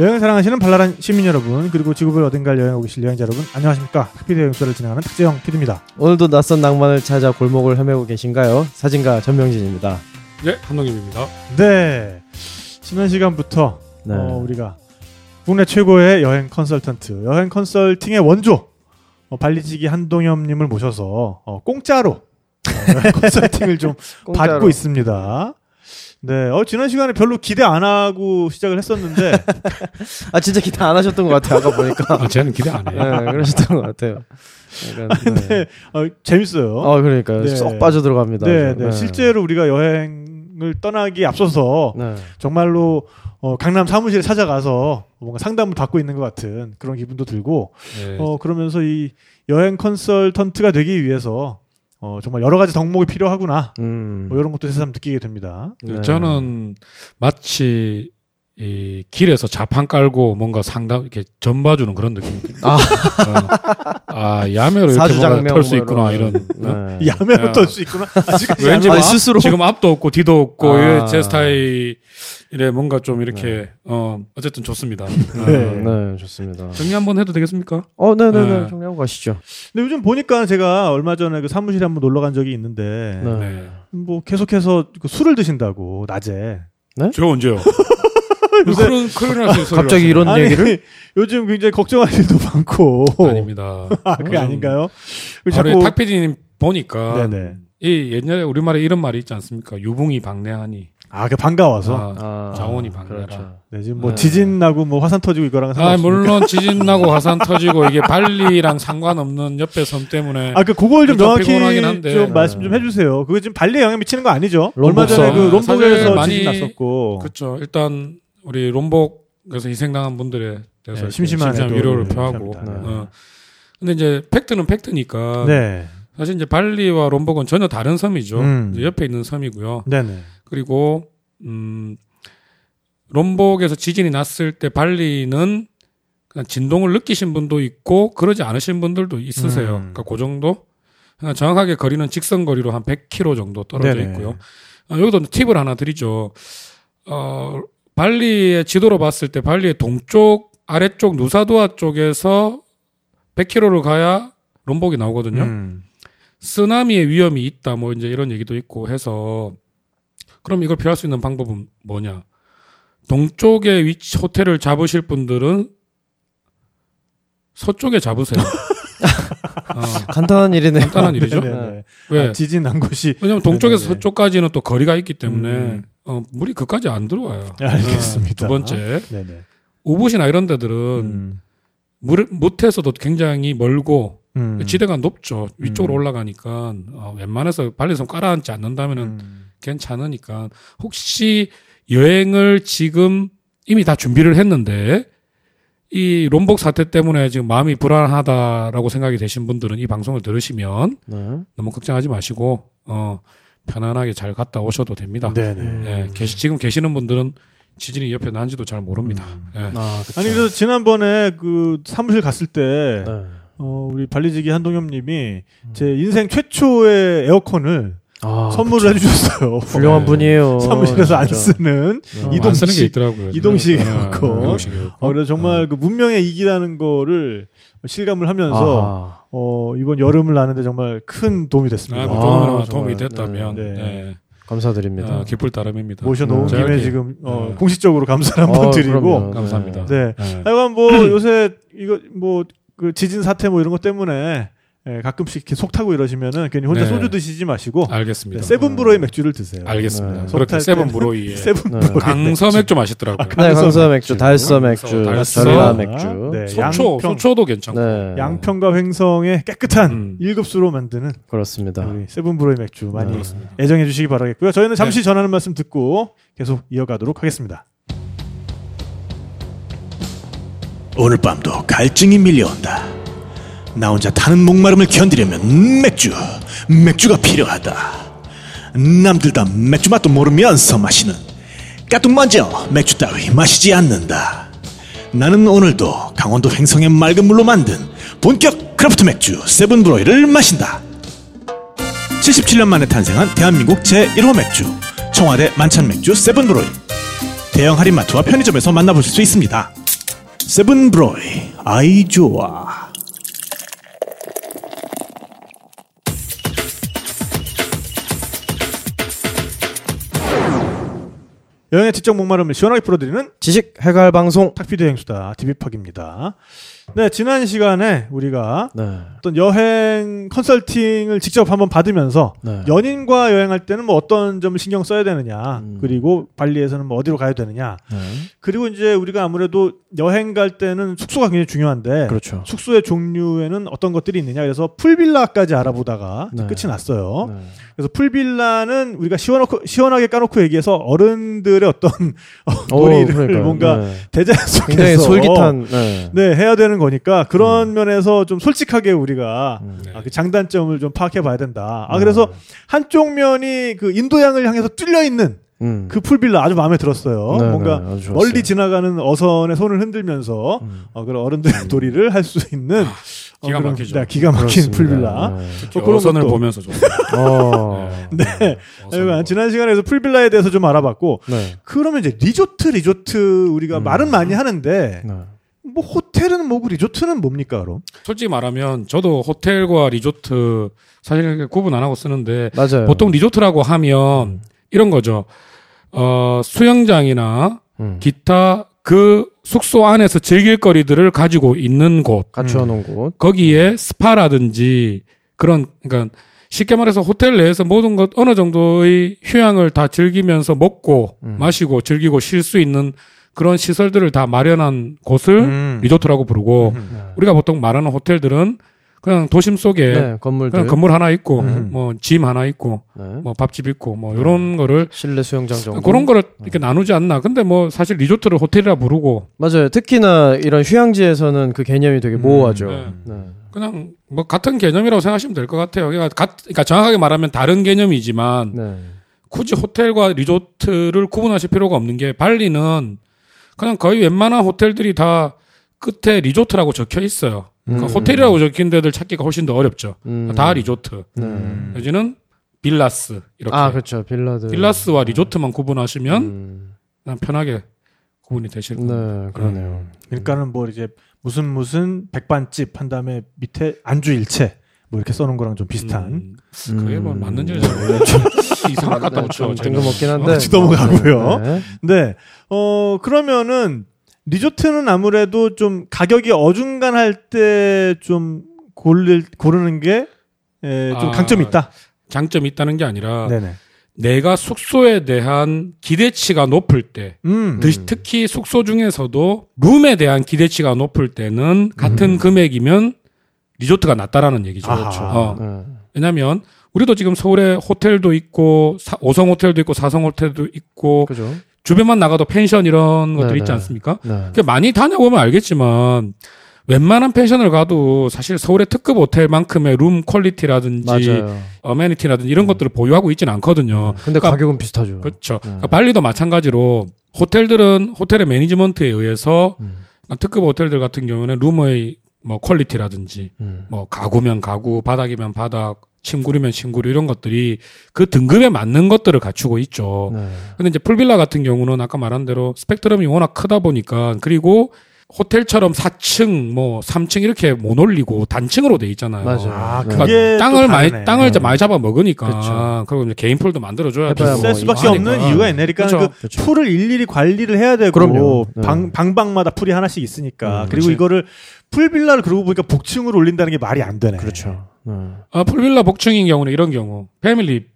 여행을 사랑하시는 발랄한 시민 여러분 그리고 지구별 어딘가를 여행하고 계실 여행자 여러분 안녕하십니까 탁피디 여행수를 진행하는 탁재영 PD입니다 오늘도 낯선 낭만을 찾아 골목을 헤매고 계신가요? 사진가 전명진입니다. 네, 한동입니다. 네 지난 시간부터 네. 어, 우리가 국내 최고의 여행 컨설턴트 여행 컨설팅의 원조 어, 발리지기 한동엽님을 모셔서 어, 공짜로 어, 여행 컨설팅을 좀 공짜로. 받고 있습니다 네, 어, 지난 시간에 별로 기대 안 하고 시작을 했었는데 아 진짜 기대 안 하셨던 것 같아요. 아까 보니까. 아, 쟤는 기대 안 해요. 네, 그러셨던 것 같아요. 약간, 네. 네, 어, 재밌어요. 어, 그러니까요. 네. 쏙 빠져 들어갑니다. 네, 네. 실제로 우리가 여행을 떠나기 앞서서 네. 정말로 어, 강남 사무실에 찾아가서 뭔가 상담을 받고 있는 것 같은 그런 기분도 들고 네. 어, 그러면서 이 여행 컨설턴트가 되기 위해서 어, 정말 여러 가지 덕목이 필요하구나 음. 뭐 이런 것도 새삼 느끼게 됩니다. 네. 저는 마치 이 길에서 자판 깔고 뭔가 상담 이렇게 전 봐주는 그런 느낌. 아. 어. 아 야매로 이렇게 털수 뭐 있구나 이런. 이런. 어? 네. 야매로 야. 떨수 있구나. 아직까지 왠지 야매- 아니, 뭐 앞- 스스로. 지금 앞도 없고 뒤도 없고 아. 제 스타일에 뭔가 좀 이렇게 어 어쨌든 좋습니다. 어. 네. 네, 좋습니다. 정리 한번 해도 되겠습니까? 어, 네, 네, 네. 네. 정리하고 가시죠. 근데 요즘 보니까 제가 얼마 전에 그 사무실에 한번 놀러 간 적이 있는데 네. 네. 뭐 계속해서 그 술을 드신다고 낮에 저 언제요? 그런 그런 할수 있어요. 갑자기 이런 아니, 얘기를? 요즘 굉장히 걱정할 일도 많고 아닙니다. 아, 그게 음. 아닌가요? 바로 탁 PD님 보니까 네네. 이 옛날에 우리말에 이런 말이 있지 않습니까? 유붕이 방내하니 아, 그 반가워서. 아, 아, 자원이 방해라. 그렇죠. 네, 지금 뭐 네. 지진 나고 뭐 화산 터지고 이거랑 아, 상관없습니까? 물론 지진 나고 화산 터지고 이게 발리랑 상관없는 옆에 섬 때문에 아, 그 그걸 좀좀 명확히. 좀 말씀 좀 해주세요. 그게 지금 발리에 영향 미치는 거 아니죠? 롬복 얼마 전에 섬. 그 롬복에서 사실 많이 지진 났었고. 그렇죠. 일단 우리 롬복에서 희생당한 분들에 대해서 네, 심심한 위로를 표하고. 네. 어. 근데 이제 팩트는 팩트니까 네. 사실 이제 발리와 롬복은 전혀 다른 섬이죠. 음. 옆에 있는 섬이고요. 네네. 그리고 음 롬복에서 지진이 났을 때 발리는 그냥 진동을 느끼신 분도 있고 그러지 않으신 분들도 있으세요. 음. 그러니까 그 정도. 그냥 정확하게 거리는 직선 거리로 한 100km 정도 떨어져 네네. 있고요. 어, 여기도 팁을 하나 드리죠. 어 발리의 지도로 봤을 때 발리의 동쪽 아래쪽 누사두아 쪽에서 100km를 가야 롬복이 나오거든요. 음. 쓰나미의 위험이 있다 뭐 이제 이런 얘기도 있고 해서 그럼 이걸 피할 수 있는 방법은 뭐냐? 동쪽에 위치 호텔을 잡으실 분들은 서쪽에 잡으세요. 어, 간단한 일이네요. 간단한 일이죠. 네네. 왜? 아, 지진 난 곳이. 왜냐면 동쪽에서 네네네. 서쪽까지는 또 거리가 있기 때문에 음. 어, 물이 그까지 안 들어와요. 네, 알겠습니다. 어, 두 번째 네네. 우붓이나 이런 데들은 음. 물 못에서도 굉장히 멀고 음. 지대가 높죠. 위쪽으로 음. 올라가니까 어, 웬만해서 발리섬 깔아앉지 않는다면은 음. 괜찮으니까 혹시 여행을 지금 이미 다 준비를 했는데 이 롬복 사태 때문에 지금 마음이 불안하다라고 생각이 되신 분들은 이 방송을 들으시면 네. 너무 걱정하지 마시고 어 편안하게 잘 갔다 오셔도 됩니다. 네네. 음. 예, 계시 지금 계시는 분들은 지진이 옆에 난지도 잘 모릅니다. 예. 아, 그쵸. 아니 그래서 지난번에 그 사무실 갔을 때 네. 어, 우리 발리지기 한동엽님이 제 인생 최초의 에어컨을 아, 선물을 해주셨어요. 훌륭한 네. 분이에요. 사무실에서 안 진짜. 쓰는 네. 어, 안 이동식. 쓰는 게 있더라고요. 이동식 예, 에어컨. 이동식 에어컨. 어, 그래서 정말 그 문명의 이기라는 거를 실감을 하면서 아하. 어, 이번 여름을 나는데 정말 큰 도움이 됐습니다. 아, 아, 뭐 도움이. 도움이 됐다면 네. 예. 감사드립니다. 어, 기쁠 따름입니다. 모셔놓은 네. 김에 지금 어, 네. 공식적으로 감사를 한번 어, 드리고 그럼요. 감사합니다. 네. 예. 하여간 뭐 요새 이거 뭐 그 지진 사태 뭐 이런 것 때문에 예, 가끔씩 이렇게 속 타고 이러시면은 괜히 혼자 네. 소주 드시지 마시고 알겠습니다. 네, 세븐브로의 맥주를 드세요. 알겠습니다. 네. 그렇게 속탈 세븐 때는 브로이의 세븐브로의 네. 강서 맥주 맛있더라고요. 아, 네, 강서 강서 맥주. 달서 맥주, 달서. 절이나 맥주. 맥주. 네. 소초, 양평. 소초도 괜찮고. 네. 양평과 횡성의 깨끗한 음. 일 1급수로 만드는 그렇습니다. 우리 세븐브로의 맥주 많이 네. 애정해 주시기 바라겠고요. 저희는 잠시 네. 전하는 말씀 듣고 계속 이어가도록 하겠습니다. 오늘 밤도 갈증이 밀려온다. 나 혼자 타는 목마름을 견디려면 맥주, 맥주가 필요하다. 남들 다 맥주 맛도 모르면서 마시는 까뚱 먼저 맥주 따위 마시지 않는다. 나는 오늘도 강원도 횡성의 맑은 물로 만든 본격 craft 맥주 세븐브로이를 마신다. 77년 만에 탄생한 대한민국 제1호 맥주 청와대 만찬 맥주 세븐브로이 대형 할인마트와 편의점에서 만나보실 수 있습니다 세븐브로이 아이 좋아 여행의 지적 목마름을 시원하게 풀어드리는 지식 해갈 방송. 탁피드 행수다 디비팍입니다. 네 지난 시간에 우리가 네. 어떤 여행 컨설팅을 직접 한번 받으면서 네. 연인과 여행할 때는 뭐 어떤 점을 신경 써야 되느냐 음. 그리고 발리에서는 뭐 어디로 가야 되느냐 네. 그리고 이제 우리가 아무래도 여행 갈 때는 숙소가 굉장히 중요한데 그렇죠. 숙소의 종류에는 어떤 것들이 있느냐 그래서 풀빌라까지 알아보다가 네. 끝이 났어요. 네. 그래서 풀빌라는 우리가 시원하고, 시원하게 까놓고 얘기해서 어른들의 어떤 어, 오, 놀이를 그러니까요. 뭔가 네. 대자연 속에서 굉장히 솔깃한. 네. 네 해야 되는 거니까 그런 면에서 좀 솔직하게 우리가 음. 네. 아, 그 장단점을 좀 파악해 봐야 된다. 아 네. 그래서 한쪽 면이 그 인도양을 향해서 뚫려 있는 음. 그 풀빌라 아주 마음에 들었어요. 네, 뭔가 네, 좋았어요. 멀리 지나가는 어선의 손을 흔들면서 음. 어, 그런 어른들의 놀이를 할 수 있는 어, 기가 막히죠. 네, 기가 막힌 그렇습니다. 풀빌라. 네. 어, 그런 어선을 것도- 보면서 줬어요. 어. 네. 어선 네, 보- 지난 시간에서 풀빌라에 대해서 좀 알아봤고 네. 그러면 이제 리조트 리조트 우리가 음. 말은 많이 하는데 네. 뭐 호텔은 뭐고 리조트는 뭡니까 그럼? 솔직히 말하면 저도 호텔과 리조트 사실 구분 안 하고 쓰는데 맞아요. 보통 리조트라고 하면 이런 거죠. 어, 수영장이나 음. 기타 그 숙소 안에서 즐길 거리들을 가지고 있는 곳. 갖추어 놓은 곳. 거기에 스파라든지 그런 그러니까 쉽게 말해서 호텔 내에서 모든 것 어느 정도의 휴양을 다 즐기면서 먹고 음. 마시고 즐기고 쉴 수 있는 그런 시설들을 다 마련한 곳을 음. 리조트라고 부르고 음. 네. 우리가 보통 말하는 호텔들은 그냥 도심 속에 네, 건물들. 그냥 건물 하나 있고 음. 뭐짐 하나 있고 네. 뭐 밥집 있고 뭐 이런 거를 실내 수영장 정도. 그런 거를 이렇게 나누지 않나. 근데 뭐 사실 리조트를 호텔이라 부르고 맞아요. 특히나 이런 휴양지에서는 그 개념이 되게 모호하죠. 네. 네. 그냥 뭐 같은 개념이라고 생각하시면 될 것 같아요. 그러니까, 가- 그러니까 정확하게 말하면 다른 개념이지만 네. 굳이 호텔과 리조트를 구분하실 필요가 없는 게 발리는 그냥 거의 웬만한 호텔들이 다 끝에 리조트라고 적혀 있어요. 그러니까 음. 호텔이라고 적힌 데들 찾기가 훨씬 더 어렵죠. 음. 다 리조트. 네. 음. 여기는 villas 이렇게 아, 그렇죠. 빌라들. villas와 리조트만 구분하시면 음. 그냥 편하게 구분이 되실 겁니다. 네, 그러네요. 그러니까는 뭐 이제 무슨 무슨 백반집 한 다음에 밑에 안주 일체 뭐 이렇게 써놓은 거랑 좀 비슷한 음, 그게 뭐 음. 맞는지는 잘 모르겠죠. 이상한 것 같다 붙여. 좀 뜬금없긴 한데. 어, 넘어가고요. 네. 네. 어, 그러면은 리조트는 아무래도 좀 가격이 어중간할 때 좀 고를, 고르는 게, 에, 좀 아. 강점이 있다. 장점이 있다는 게 아니라 네네. 내가 숙소에 대한 기대치가 높을 때 음. 그- 특히 숙소 중에서도 룸에 대한 기대치가 높을 때는 같은 금액이면 리조트가 낫다라는 얘기죠. 아하. 어. 네. 왜냐면 우리도 지금 서울에 호텔도 있고 사, 5성 호텔도 있고 4성 호텔도 있고 그죠? 주변만 나가도 펜션 이런 것들 네네. 있지 않습니까? 네. 그 많이 다녀보면 알겠지만 웬만한 펜션을 가도 사실 서울의 특급 호텔만큼의 룸 quality라든지. amenity라든지 이런 것들을 보유하고 있지는 않거든요. 근데 그러니까 가격은 비슷하죠. 그렇죠. 네. 그러니까 발리도 마찬가지로 호텔들은 호텔의 management에 의해서 음. 특급 호텔들 같은 경우는 룸의 뭐 quality라든지 음. 뭐 가구면 가구, 바닥이면 바닥, 침구리면 침구리 이런 것들이 그 등급에 맞는 것들을 갖추고 있죠. 네. 근데 이제 풀빌라 같은 경우는 아까 말한 대로 스펙트럼이 워낙 크다 보니까 그리고 호텔처럼 4층 뭐 3층 이렇게 못 올리고 단층으로 돼 있잖아요. 맞아요. 아, 네. 그러니까 그게 땅을 또 많이. 땅을 이제 네. 많이 잡아 먹으니까 그쵸. 그리고 이제 개인 풀도 만들어 줘야 되고 뭐셀 수밖에 하니까. 없는 이유가 있네. 그러니까 그렇죠. 그 그렇죠. 풀을 일일이 관리를 해야 되고 그럼요. 네. 방, 방방마다 풀이 하나씩 있으니까 음, 그리고 그치. 이거를 풀 빌라를 그러고 보니까 복층으로 올린다는 게 말이 안 되네. 그렇죠. 네. 아, 풀빌라 복층인 경우는 이런 경우 family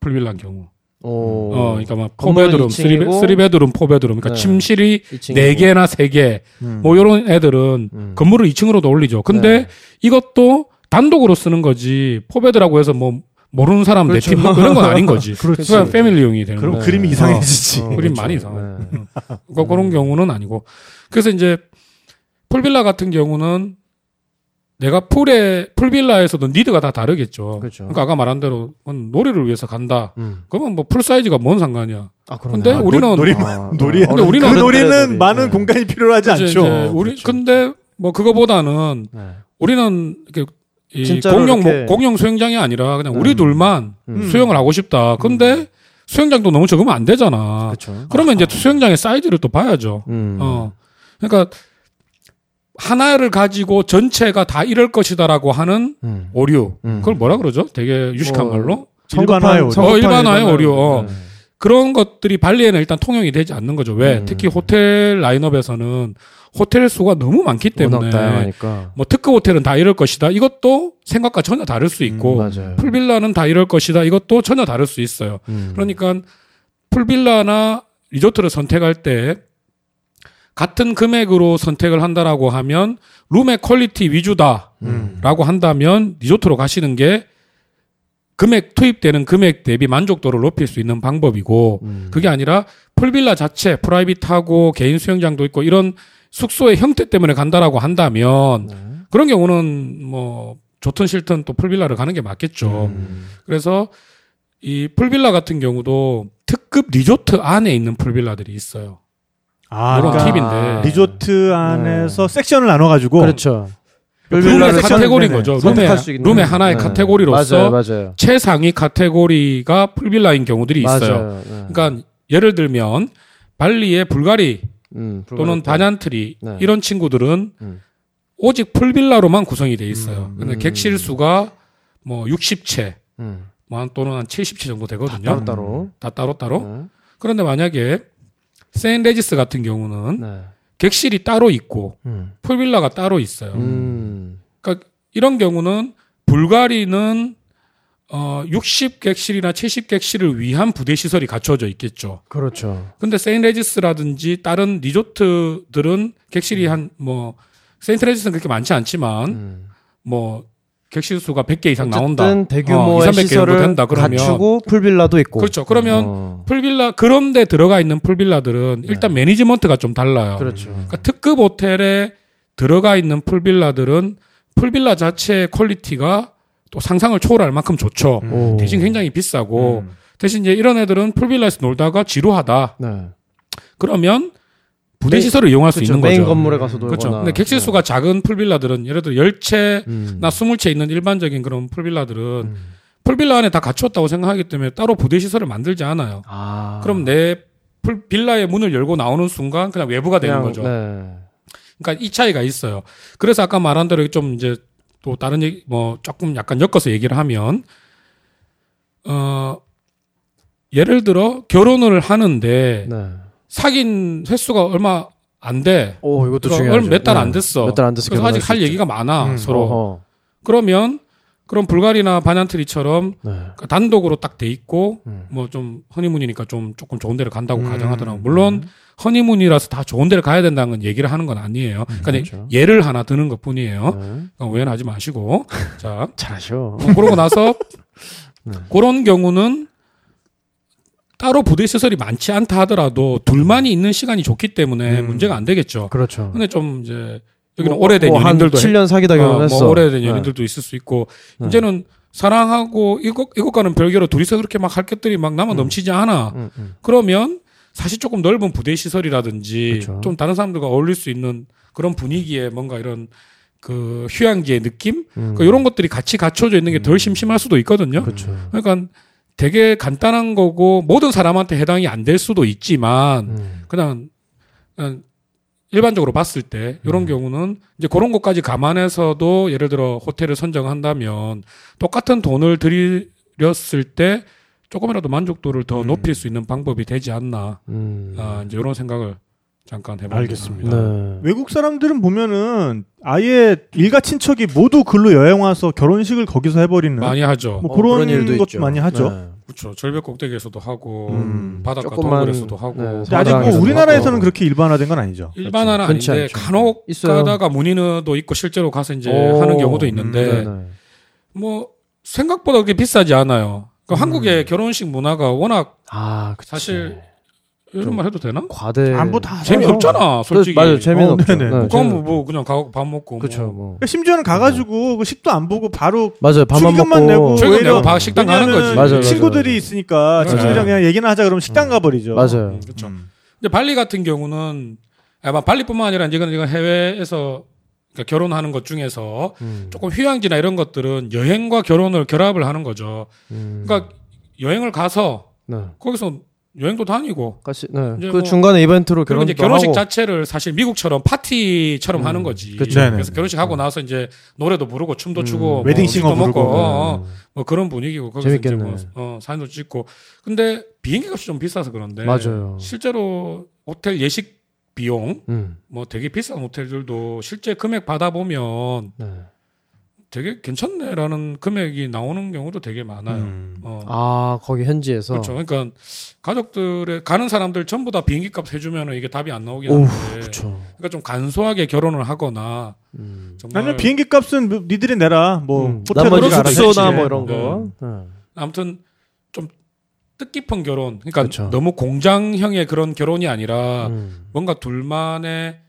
풀빌라인 경우 오. 어 그러니까 막 four bedroom, 이층이고 three bedroom, four bedroom 그러니까 네. 침실이. 네 개나 세 개, 음. 뭐 요런 애들은 음. 건물을 2층으로도 올리죠. 근데 네. 이것도 단독으로 쓰는 거지. four bed라고 해서 뭐 모르는 사람 그렇죠. 네 팀 그런 건 아닌 거지. 그렇지. 그냥 family용이 되는 그럼 거. 네. 그림이 이상해지지. 어, 그림 그렇죠. 많이 이상해. 네. 그 그런 경우는 아니고. 그래서 이제 풀빌라 같은 경우는 내가 풀에 풀빌라에서도 니드가 다 다르겠죠. 그렇죠. 그러니까 아까 말한 대로 놀이를 위해서 간다. 음. 그러면 뭐 풀 사이즈가 뭔 상관이야. 아, 그러네. 근데 아, 우리는 놀이, 아, 놀이, 아, 근데 우리는 그 놀이. 많은 네. 공간이 필요하지 그치, 않죠. 우리 그렇죠. 근데 뭐 그거보다는 네. 우리는 이렇게 이 공용 목- 이렇게- 공용 수영장이 아니라 그냥 우리 음. 둘만 음. 수영을 하고 싶다. 근데 수영장도 너무 적으면 안 되잖아. 그렇죠. 그러면 이제 수영장의 사이즈를 또 봐야죠. 음. 어. 그러니까 하나를 가지고 전체가 다 이럴 것이다라고 하는 음. 오류. 음. 그걸 뭐라 그러죠? 되게 유식한 뭐, 말로. 일반화의 오류. 어, 일반화의 오류. 어. 네. 그런 것들이 발리에는 일단 통용이 되지 않는 거죠. 왜? 음. 특히 호텔 라인업에서는 호텔 수가 너무 많기 때문에. 뭐 특급 호텔은 다 이럴 것이다. 이것도 생각과 전혀 다를 수 있고 음, 맞아요. 풀빌라는 다 이럴 것이다. 이것도 전혀 다를 수 있어요. 음. 그러니까 풀빌라나 리조트를 선택할 때 같은 금액으로 선택을 한다라고 하면 룸의 quality 위주다라고 음. 한다면 리조트로 가시는 게 금액 투입되는 금액 대비 만족도를 높일 수 있는 방법이고 음. 그게 아니라 풀빌라 자체 private하고 개인 수영장도 있고 이런 숙소의 형태 때문에 간다라고 한다면 네. 그런 경우는 뭐 좋든 싫든 또 풀빌라를 가는 게 맞겠죠. 음. 그래서 이 풀빌라 같은 경우도 특급 리조트 안에 있는 풀빌라들이 있어요. 아, 이런 그러니까 팁인데. 리조트 안에서 섹션을 나눠가지고 그렇죠. 룸의 카테고리인. 거죠. 룸의, 선택할 수 있는. 룸의 하나의 네. 카테고리로서 맞아요, 맞아요. 최상위 카테고리가 풀빌라인 경우들이 있어요. 맞아요. 네. 그러니까 예를 들면 발리의 불가리 음, 또는. 반얀트리 네. 이런 친구들은 음. 오직 풀빌라로만 구성이 돼 있어요. 음. 근데 음. 객실 수가 뭐 60채 음. 뭐한 또는 한 70채 정도 되거든요. 따로 따로. 다 따로 따로. 네. 그런데 만약에 세인트 레지스 같은 경우는 네. 객실이 따로 있고 음. 풀빌라가 따로 있어요. 음. 그러니까 이런 경우는 불가리는 어 60객실이나 70객실을 위한 부대 시설이 갖춰져 있겠죠. 그렇죠. 근데 세인트 레지스라든지 다른 리조트들은 객실이 한뭐 세인트 레지스는 그렇게 많지 않지만 음. 뭐 객실 수가 100개 이상 나온다. 어쨌든 대규모의 어, 2, 300개 정도 시설을 된다 그러면 갖추고 풀빌라도 있고. 그렇죠. 그러면 어. 풀빌라 그런데 들어가 있는 풀빌라들은 일단 매니지먼트가 좀 달라요. 그렇죠. 그러니까 특급 호텔에 들어가 있는 풀빌라들은 풀빌라 자체의 quality가 또 상상을 초월할 만큼 좋죠. 오. 대신 굉장히 비싸고 음. 대신 이제 이런 애들은 풀빌라에서 놀다가 지루하다. 네. 그러면 부대 메인- 시설을 이용할 수 그렇죠. 있는 메인 거죠. 건물에 가서 놀거나. 그렇죠. 근데 객실 수가 작은 풀빌라들은 예를 들어 10채나 음. 20채 있는 일반적인 그런 풀빌라들은 음. 풀빌라 안에 다 갖추었다고 생각하기 때문에 따로 부대 시설을 만들지 않아요. 아. 그럼 내 풀, 빌라의 문을 열고 나오는 순간 그냥 외부가 되는 그냥, 거죠. 네. 그러니까 이 차이가 있어요. 그래서 아까 말한 대로 좀 이제 또 다른 얘기 뭐 조금 약간 엮어서 얘기를 하면 어 예를 들어 결혼을 하는데 네. 사귄 횟수가 얼마 안 돼. 오, 이것도 그러니까 중요하죠. 몇달안 네. 됐어. 몇 달 안 됐어. 그래서 아직 수 할. 얘기가 많아 음, 서로. 어허. 그러면 그런 불가리나 바냔트리처럼 네. 단독으로 딱 돼 있고 음. 뭐좀 허니문이니까 좀 조금 좋은 데를 간다고 음. 가정하더라고. 물론 허니문이라서 다 좋은 데를 가야 된다는 건 얘기를 하는 건 아니에요. 그러니까 그렇죠. 예를 하나 드는 것 뿐이에요. 네. 그러니까 오해하지 마시고. 자, 잘하셔. 어, 그러고 나서 네. 그런 경우는 따로 부대 시설이 많지 않다 하더라도 둘만이 있는 시간이 좋기 때문에 음. 문제가 안 되겠죠. 그렇죠. 근데 좀 이제 여기는 뭐, 오래된 뭐한 연인들도 7년 사귀다 어, 결혼했어. 뭐 오래된 네. 연인들도 있을 수 있고 네. 이제는 사랑하고 이것 이것과는 별개로 둘이서 그렇게 막 할 것들이 막 남아 음. 넘치지 않아. 음, 음. 그러면 사실 조금 넓은 부대 시설이라든지 그렇죠. 좀 다른 사람들과 어울릴 수 있는 그런 분위기에 뭔가 이런 그 휴양지의 느낌 음. 그 이런 것들이 같이 갖춰져 있는 게 덜 심심할 수도 있거든요. 그렇죠. 그러니까 되게 간단한 거고 모든 사람한테 해당이 안 될 수도 있지만 음. 그냥, 그냥 일반적으로 봤을 때 이런 경우는 이제 그런 것까지 감안해서도 예를 들어 호텔을 선정한다면 똑같은 돈을 들였을 때 조금이라도 만족도를 더 음. 높일 수 있는 방법이 되지 않나 음. 아, 이제 이런 생각을 잠깐 해봅니다. 알겠습니다. 네. 외국 사람들은 보면은 아예 일가 친척이 모두 글로 여행 와서 결혼식을 거기서 해버리는 많이 하죠. 뭐 어, 그런, 일도 것도 있죠. 많이 하죠. 네. 그렇죠. 절벽 꼭대기에서도 하고 음. 바닷가 조금만, 동굴에서도 하고 네, 아직 뭐 우리나라에서는 하고. 그렇게 일반화된 건 아니죠. 일반화는 흔치 아닌데 않죠. 간혹 있어요. 가다가 문의도 있고 실제로 가서 이제 오. 하는 경우도 있는데 네, 네. 뭐 생각보다 그렇게 비싸지 않아요. 그 음. 한국의 결혼식 문화가 워낙 아. 사실 이런 말 해도 되나? 과대 안보 다 재미없잖아, 솔직히. 그, 맞아요. 재미는 어, 없죠. 네네. 네, 그건 재미- 뭐, 뭐 그냥 가고 밥 먹고. 그쵸 뭐. 뭐. 그러니까 심지어는 가가지고 그 식도 안 보고 바로 맞아요. 밥만 먹고 내고 최근 오히려 내고 밥 식당 가는 거지. 맞아요, 친구들이 맞아요. 있으니까 맞아요. 친구들이랑 그냥 얘기나 하자 그러면 식당 가버리죠. 맞아요. 음, 그렇죠. 음. 근데 발리 같은 경우는 아마 발리뿐만 아니라 이건 이건 해외에서 그러니까 결혼하는 것 중에서 음. 조금 휴양지나 이런 것들은 여행과 결혼을 결합을 하는 거죠. 음. 그러니까 여행을 가서 네. 거기서 여행도 다니고 같이 네. 그 뭐 중간에 이벤트로 이제 결혼식 하고. 자체를 사실 미국처럼 파티처럼 음, 하는 거지. 그쵸. 네네. 그래서 결혼식 하고 나서 이제 노래도 부르고 춤도 음, 추고 웨딩 뭐 싱어 술도 먹고 부르고. 어, 어, 음. 뭐 그런 분위기고 거기서 재밌겠네. 이제 뭐 어, 사진도 찍고 근데 비행기 값이 좀 비싸서 그런데 맞아요. 실제로 호텔 예식 비용 음. 뭐 되게 비싼 호텔들도 실제 금액 받아 보면 네. 되게 괜찮네라는 금액이 나오는 경우도 되게 많아요. 음. 어. 아 거기 현지에서 그렇죠. 그러니까 가족들의 가는 사람들 전부 다 비행기 값 해주면 이게 답이 안 나오긴 오우, 하는데 그렇죠. 그러니까 좀 간소하게 결혼을 하거나 음. 정말 아니면 비행기 값은 뭐 니들이 내라. 뭐 음. 호텔 숙소나. 뭐 이런 음. 거. 네. 아무튼 좀 뜻깊은 결혼. 그러니까 그쵸. 너무 공장형의 그런 결혼이 아니라 음. 뭔가 둘만의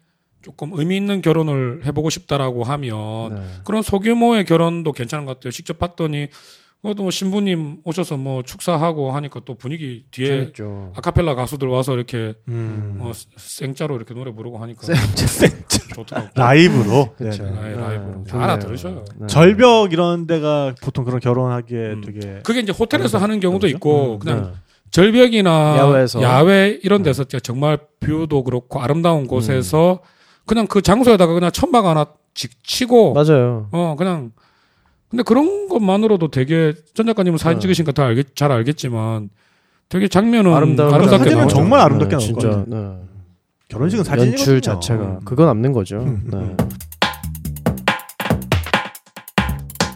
조금 의미 있는 결혼을 해보고 싶다라고 하면 네. 그런 소규모의 결혼도 괜찮은 것 같아요. 직접 봤더니 그것도 뭐 신부님 오셔서 뭐 축사하고 하니까 또 분위기 되게 재밌죠. 아카펠라 가수들 와서 이렇게 음. 어, 생짜로 이렇게 노래 부르고 하니까 생짜. 좋더라고. 라이브로. 네. 네, 라이브로. 네, 다 알아. 들으셔요. 네. 절벽 이런 데가 보통 그런 결혼하기에 음. 되게 그게 이제 호텔에서 아, 하는 경우도 그러죠? 있고 음, 그냥 네. 절벽이나 야외에서. 야외 이런 데서 진짜 정말 view도 그렇고 아름다운 곳에서 그냥 그 장소에다가 그냥 천막 하나 치- 치고 맞아요. 어 그냥 근데 그런 것만으로도 되게 전 작가님은 사진 네. 찍으시니까 다 알겠, 잘 알겠지만 되게 장면은 아름다운 아름답게 사진은 나오죠. 정말 아름답게 나올 진짜. 거예요. 네. 결혼식은 사진이거든요. 연출 자체가 그건 남는 거죠. 음. 네.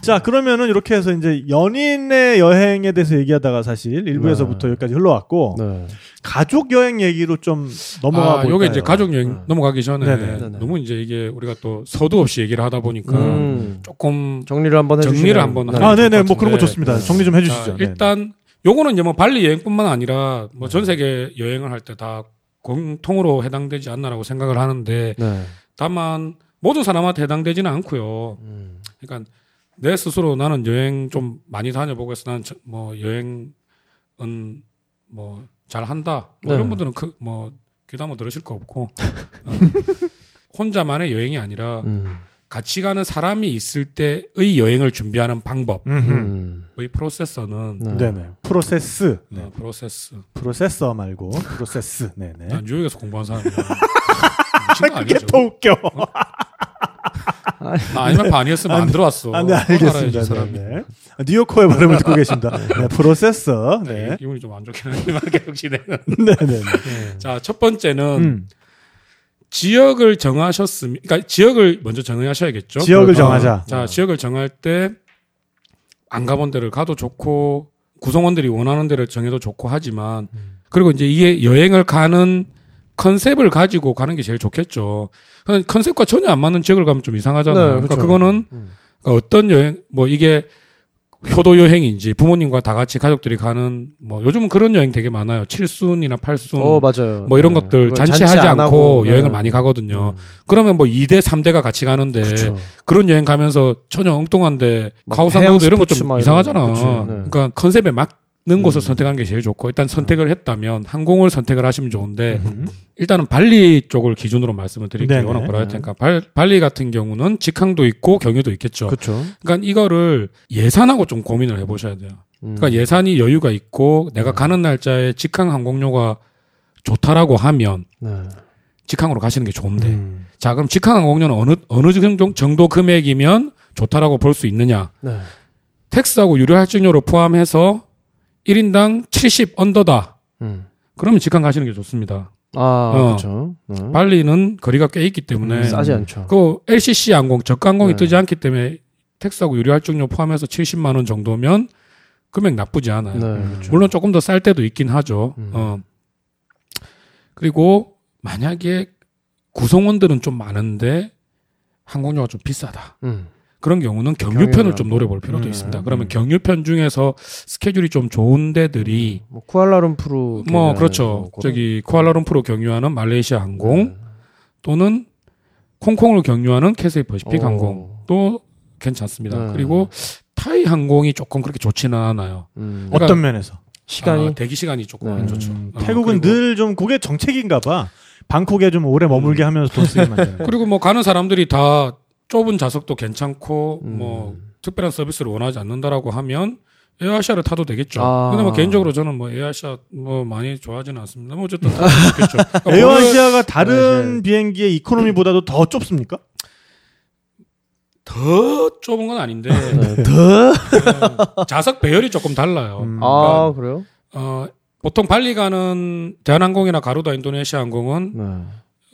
자 그러면은 이렇게 해서 이제 연인의 여행에 대해서 얘기하다가 사실 1부에서부터 네. 여기까지 흘러왔고 네. 가족 여행 얘기로 좀 넘어가 아, 볼까요? 요게 이제 가족 여행 네. 넘어가기 전에 네네. 네네. 너무 이제 이게 우리가 또 서두 없이 얘기를 하다 보니까 음. 조금 정리를 한번 해주시면 정리를 한번 네. 아, 네네, 것뭐 그런 거. 좋습니다. 정리 좀 해 주시죠. 자, 네. 일단 요거는 이제 뭐 발리 여행뿐만 아니라 뭐 전 세계 여행을 할 때 다 공통으로 해당되지 않나라고 생각을 하는데 네. 다만 모든 사람한테 해당되지는 않고요. 음. 그러니까 내 스스로 나는 여행 좀 많이 다녀보고 해서 나는 저- 뭐 여행은 뭐 잘 한다. 뭐 네. 이런 분들은 그 뭐 귀도 한번 들으실 거 없고 어. 혼자만의 여행이 아니라 음. 같이 가는 사람이 있을 때의 여행을 준비하는 방법의. 음. 프로세서는 네. 네 네. 프로세스. 네. 어, 프로세스. 프로세서 말고 프로세스. 네네. 난 뉴욕에서 공부한 사람이야. 그게 아니죠? 더 웃겨. 나 아니면 반이었으면 안, 들어왔어. 아, 네, 알겠습니다. 네, 네. 뉴요커의 발음을 듣고 계십니다. 네, 프로세서. 네. 네. 기분이 좀 안 좋긴 하지만 계속 진행은. 네네. 자, 첫 번째는 음. 지역을 정하셨으면, 그러니까 지역을 먼저 정하셔야겠죠. 지역을 어, 정하자. 자, 지역을 정할 때 안 가본 데를 가도 좋고 구성원들이 원하는 데를 정해도 좋고 하지만 그리고 이제 이게 여행을 가는 컨셉을 가지고 가는 게 제일 좋겠죠. 컨셉과 전혀 안 맞는 지역을 가면 좀 이상하잖아요. 네, 그러니까 그렇죠. 그거는 음. 그러니까 어떤 여행 뭐 이게 효도 여행인지 부모님과 다 같이 가족들이 가는 뭐 요즘은 그런 여행 되게 많아요. 칠순이나 팔순 어 맞아요. 뭐 이런 네. 것들 잔치하지 잔치 안 않고 네. 여행을 많이 가거든요. 음. 그러면 뭐 2대 3대가 같이 가는데 그렇죠. 그런 여행 가면서 전혀 엉뚱한데 막 카우상도 이런 거 좀 이상하잖아. 네. 그러니까 컨셉에 맞 는 곳을 음. 선택하는 게 제일 좋고 일단 선택을 했다면 항공을 선택을 하시면 좋은데 음. 일단은 발리 쪽을 기준으로 말씀을 드릴게요. 워낙 뭐라 할 테니까 발, 발리 같은 경우는 직항도 있고 경유도 있겠죠. 그렇죠. 그러니까 이거를 예산하고 좀 고민을 해보셔야 돼요. 음. 그러니까 예산이 여유가 있고 내가 가는 날짜에 직항 항공료가 좋다라고 하면 네. 직항으로 가시는 게 좋은데 음. 자 그럼 직항 항공료는 어느 어느 정도, 정도 금액이면 좋다라고 볼 수 있느냐 네. 텍스하고 유료 할증료를 포함해서 1인당 70 언더다 음. 그러면 직항 가시는 게 좋습니다 아 어. 그렇죠. 네. 발리는 거리가 꽤 있기 때문에 음, 싸지 않죠. 그 LCC 항공 저가 항공이 네. 뜨지 않기 때문에 텍스하고 유료 할증료 포함해서 70만 원 정도면 금액 나쁘지 않아요 네. 그렇죠. 물론 조금 더 쌀 때도 있긴 하죠. 음. 어. 그리고 만약에 구성원들은 좀 많은데 항공료가 좀 비싸다. 음. 그런 경우는 경유편을 경유를 좀 노려볼 필요도 음, 있습니다. 음. 그러면 경유편 중에서 스케줄이 좀 좋은 데들이 뭐 쿠알라룸푸르 뭐 그렇죠. 거고. 저기 쿠알라룸푸르 경유하는 말레이시아 항공 네. 또는 홍콩을 경유하는 캐세이 퍼시픽 어. 항공도 괜찮습니다. 네. 그리고 타이 항공이 조금 그렇게 좋지는 않아요. 음. 그러니까 어떤 면에서? 시간이 아, 대기 시간이 조금 네. 안 좋죠. 음, 어, 태국은 늘 좀 그게 정책인가 봐. 방콕에 좀 오래 머물게 하면서 돈 쓰게 만드는. 그리고 뭐 가는 사람들이 다 좁은 좌석도 괜찮고 음. 뭐 특별한 서비스를 원하지 않는다라고 하면 에어아시아를 타도 되겠죠. 아. 근데 뭐 개인적으로 저는 뭐 에어아시아 뭐 많이 좋아하지는 않습니다. 뭐 어쨌든 좋겠죠. 그러니까 에어아시아가 다른 에어아시아. 비행기의 economy보다도 더 좁습니까? 더 좁은 건 아닌데 네. 더? 어, 좌석 배열이 조금 달라요. 음. 아, 그래요? 어, 보통 발리 가는 대한항공이나 가루다 인도네시아 항공은 네.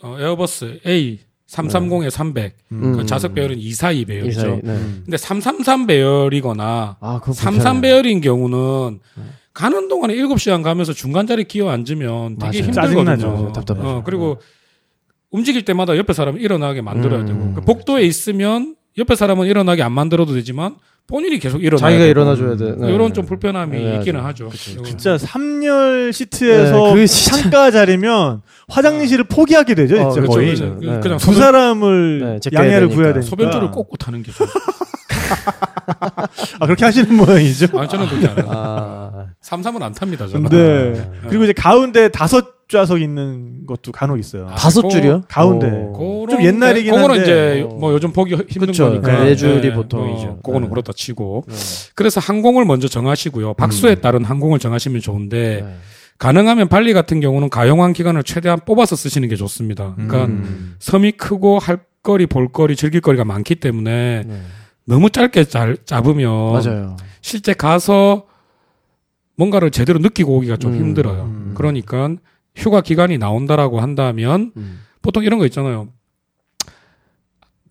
어, 에어버스 A 330에 300 음. 그 좌석 배열은 242이 배열이죠. 사이, 네. 근데 333 배열이거나 아, 그거 33 배열인 경우는 가는 동안에 7시간 가면서 중간 자리 기어 앉으면 되게 맞아요. 힘들거든요. 답답하죠. 어, 그리고 움직일 때마다 옆에 사람이 일어나게 만들어야 음. 되고 그 복도에 있으면 옆에 사람은 일어나게 안 만들어도 되지만 본인이 계속 일어나야 자기가. 일어나줘야 돼. 네. 이런 좀 불편함이 네, 있기는 맞아. 하죠. 진짜 3열 시트에서 네, 진짜- 창가 자리면 화장실을 포기하게 되죠, 어, 진짜 그렇죠, 거의. 그렇죠. 그- 네. 그냥 두 사람을 네, 양해를 되니까. 구해야 되니까. 소변줄을 꽂고 타는 게 좋아요. 아, 그렇게 하시는 모양이죠. 아, 저는 그렇게 안 해요. 아, 삼삼은 안 탑니다, 저는. 근데 그리고 이제 가운데 다섯 좌석 있는 것도 간혹 있어요. 아, 다섯 그- 줄이요? 가운데. 오. 그거는 좀 옛날이긴 그거는 한데. 이제 어. 뭐 요즘 보기 힘든 그쵸. 거니까. 네 줄이 보통이죠. 어, 그거는 네. 그렇다 치고. 네. 그래서 항공을 먼저 정하시고요. 박수에 따른 항공을 정하시면 좋은데 네. 가능하면 발리 같은 경우는 가용한 기간을 최대한 뽑아서 쓰시는 게 좋습니다. 그러니까 음. 섬이 크고 할 거리, 볼 거리, 즐길 거리가 많기 때문에 네. 너무 짧게 잘, 잡으면 맞아요. 실제 가서 뭔가를 제대로 느끼고 오기가 좀 음. 힘들어요. 음. 그러니까 휴가 기간이 나온다라고 한다면 음. 보통 이런 거 있잖아요.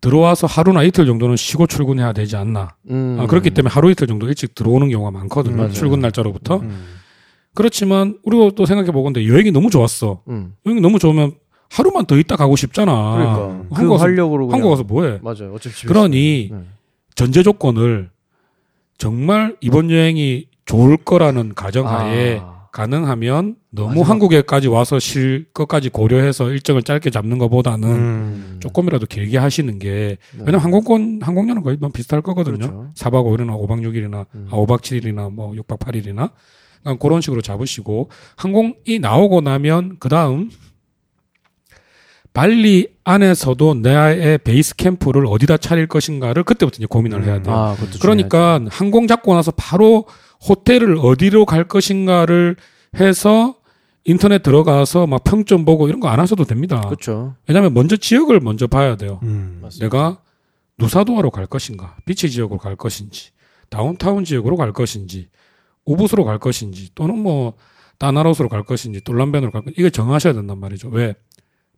들어와서 하루나 이틀 정도는 쉬고 출근해야 되지 않나. 음. 아, 그렇기 때문에 하루 이틀 정도 일찍 들어오는 경우가 많거든요. 맞아요. 출근 날짜로부터. 음. 그렇지만 우리가 또 생각해 보건데 여행이 너무 좋았어. 음. 여행이 너무 좋으면 하루만 더 있다 가고 싶잖아. 그러니까 그 한국 가서- 활력으로 그냥- 한국 가서 뭐해? 맞아요. 어차피 그러니. 네. 전제 조건을 정말 이번 여행이 좋을 거라는 가정하에 아. 가능하면 너무 마지막- 한국에까지 와서 쉴 것까지 고려해서 일정을 짧게 잡는 것보다는 음. 조금이라도 길게 하시는 게 네. 왜냐면 항공권 항공료는 거의 뭐 비슷할 거거든요. 그렇죠. 4박 5일이나 5박 6일이나 음. 아, 5박 7일이나 뭐 6박 8일이나 그러니까 그런 식으로 잡으시고 항공이 나오고 나면 그다음 발리 안에서도 나의 베이스 캠프를 어디다 차릴 것인가를 그때부터 이제 고민을 해야 돼요. 아, 그것도 그러니까 항공 잡고 나서 바로 호텔을 어디로 갈 것인가를 해서 인터넷 들어가서 막 평점 보고 이런 거 안 하셔도 됩니다. 그렇죠. 왜냐하면 먼저 지역을 먼저 봐야 돼요. 음. 맞습니다. 내가 누사도아로 갈 것인가, 비치 지역으로 갈 것인지, 다운타운 지역으로 갈 것인지, 우붓으로 갈 것인지, 또는 뭐 다나로스로 갈 것인지, 똘란벤으로 갈 것인지 이걸 정하셔야 된단 말이죠. 왜?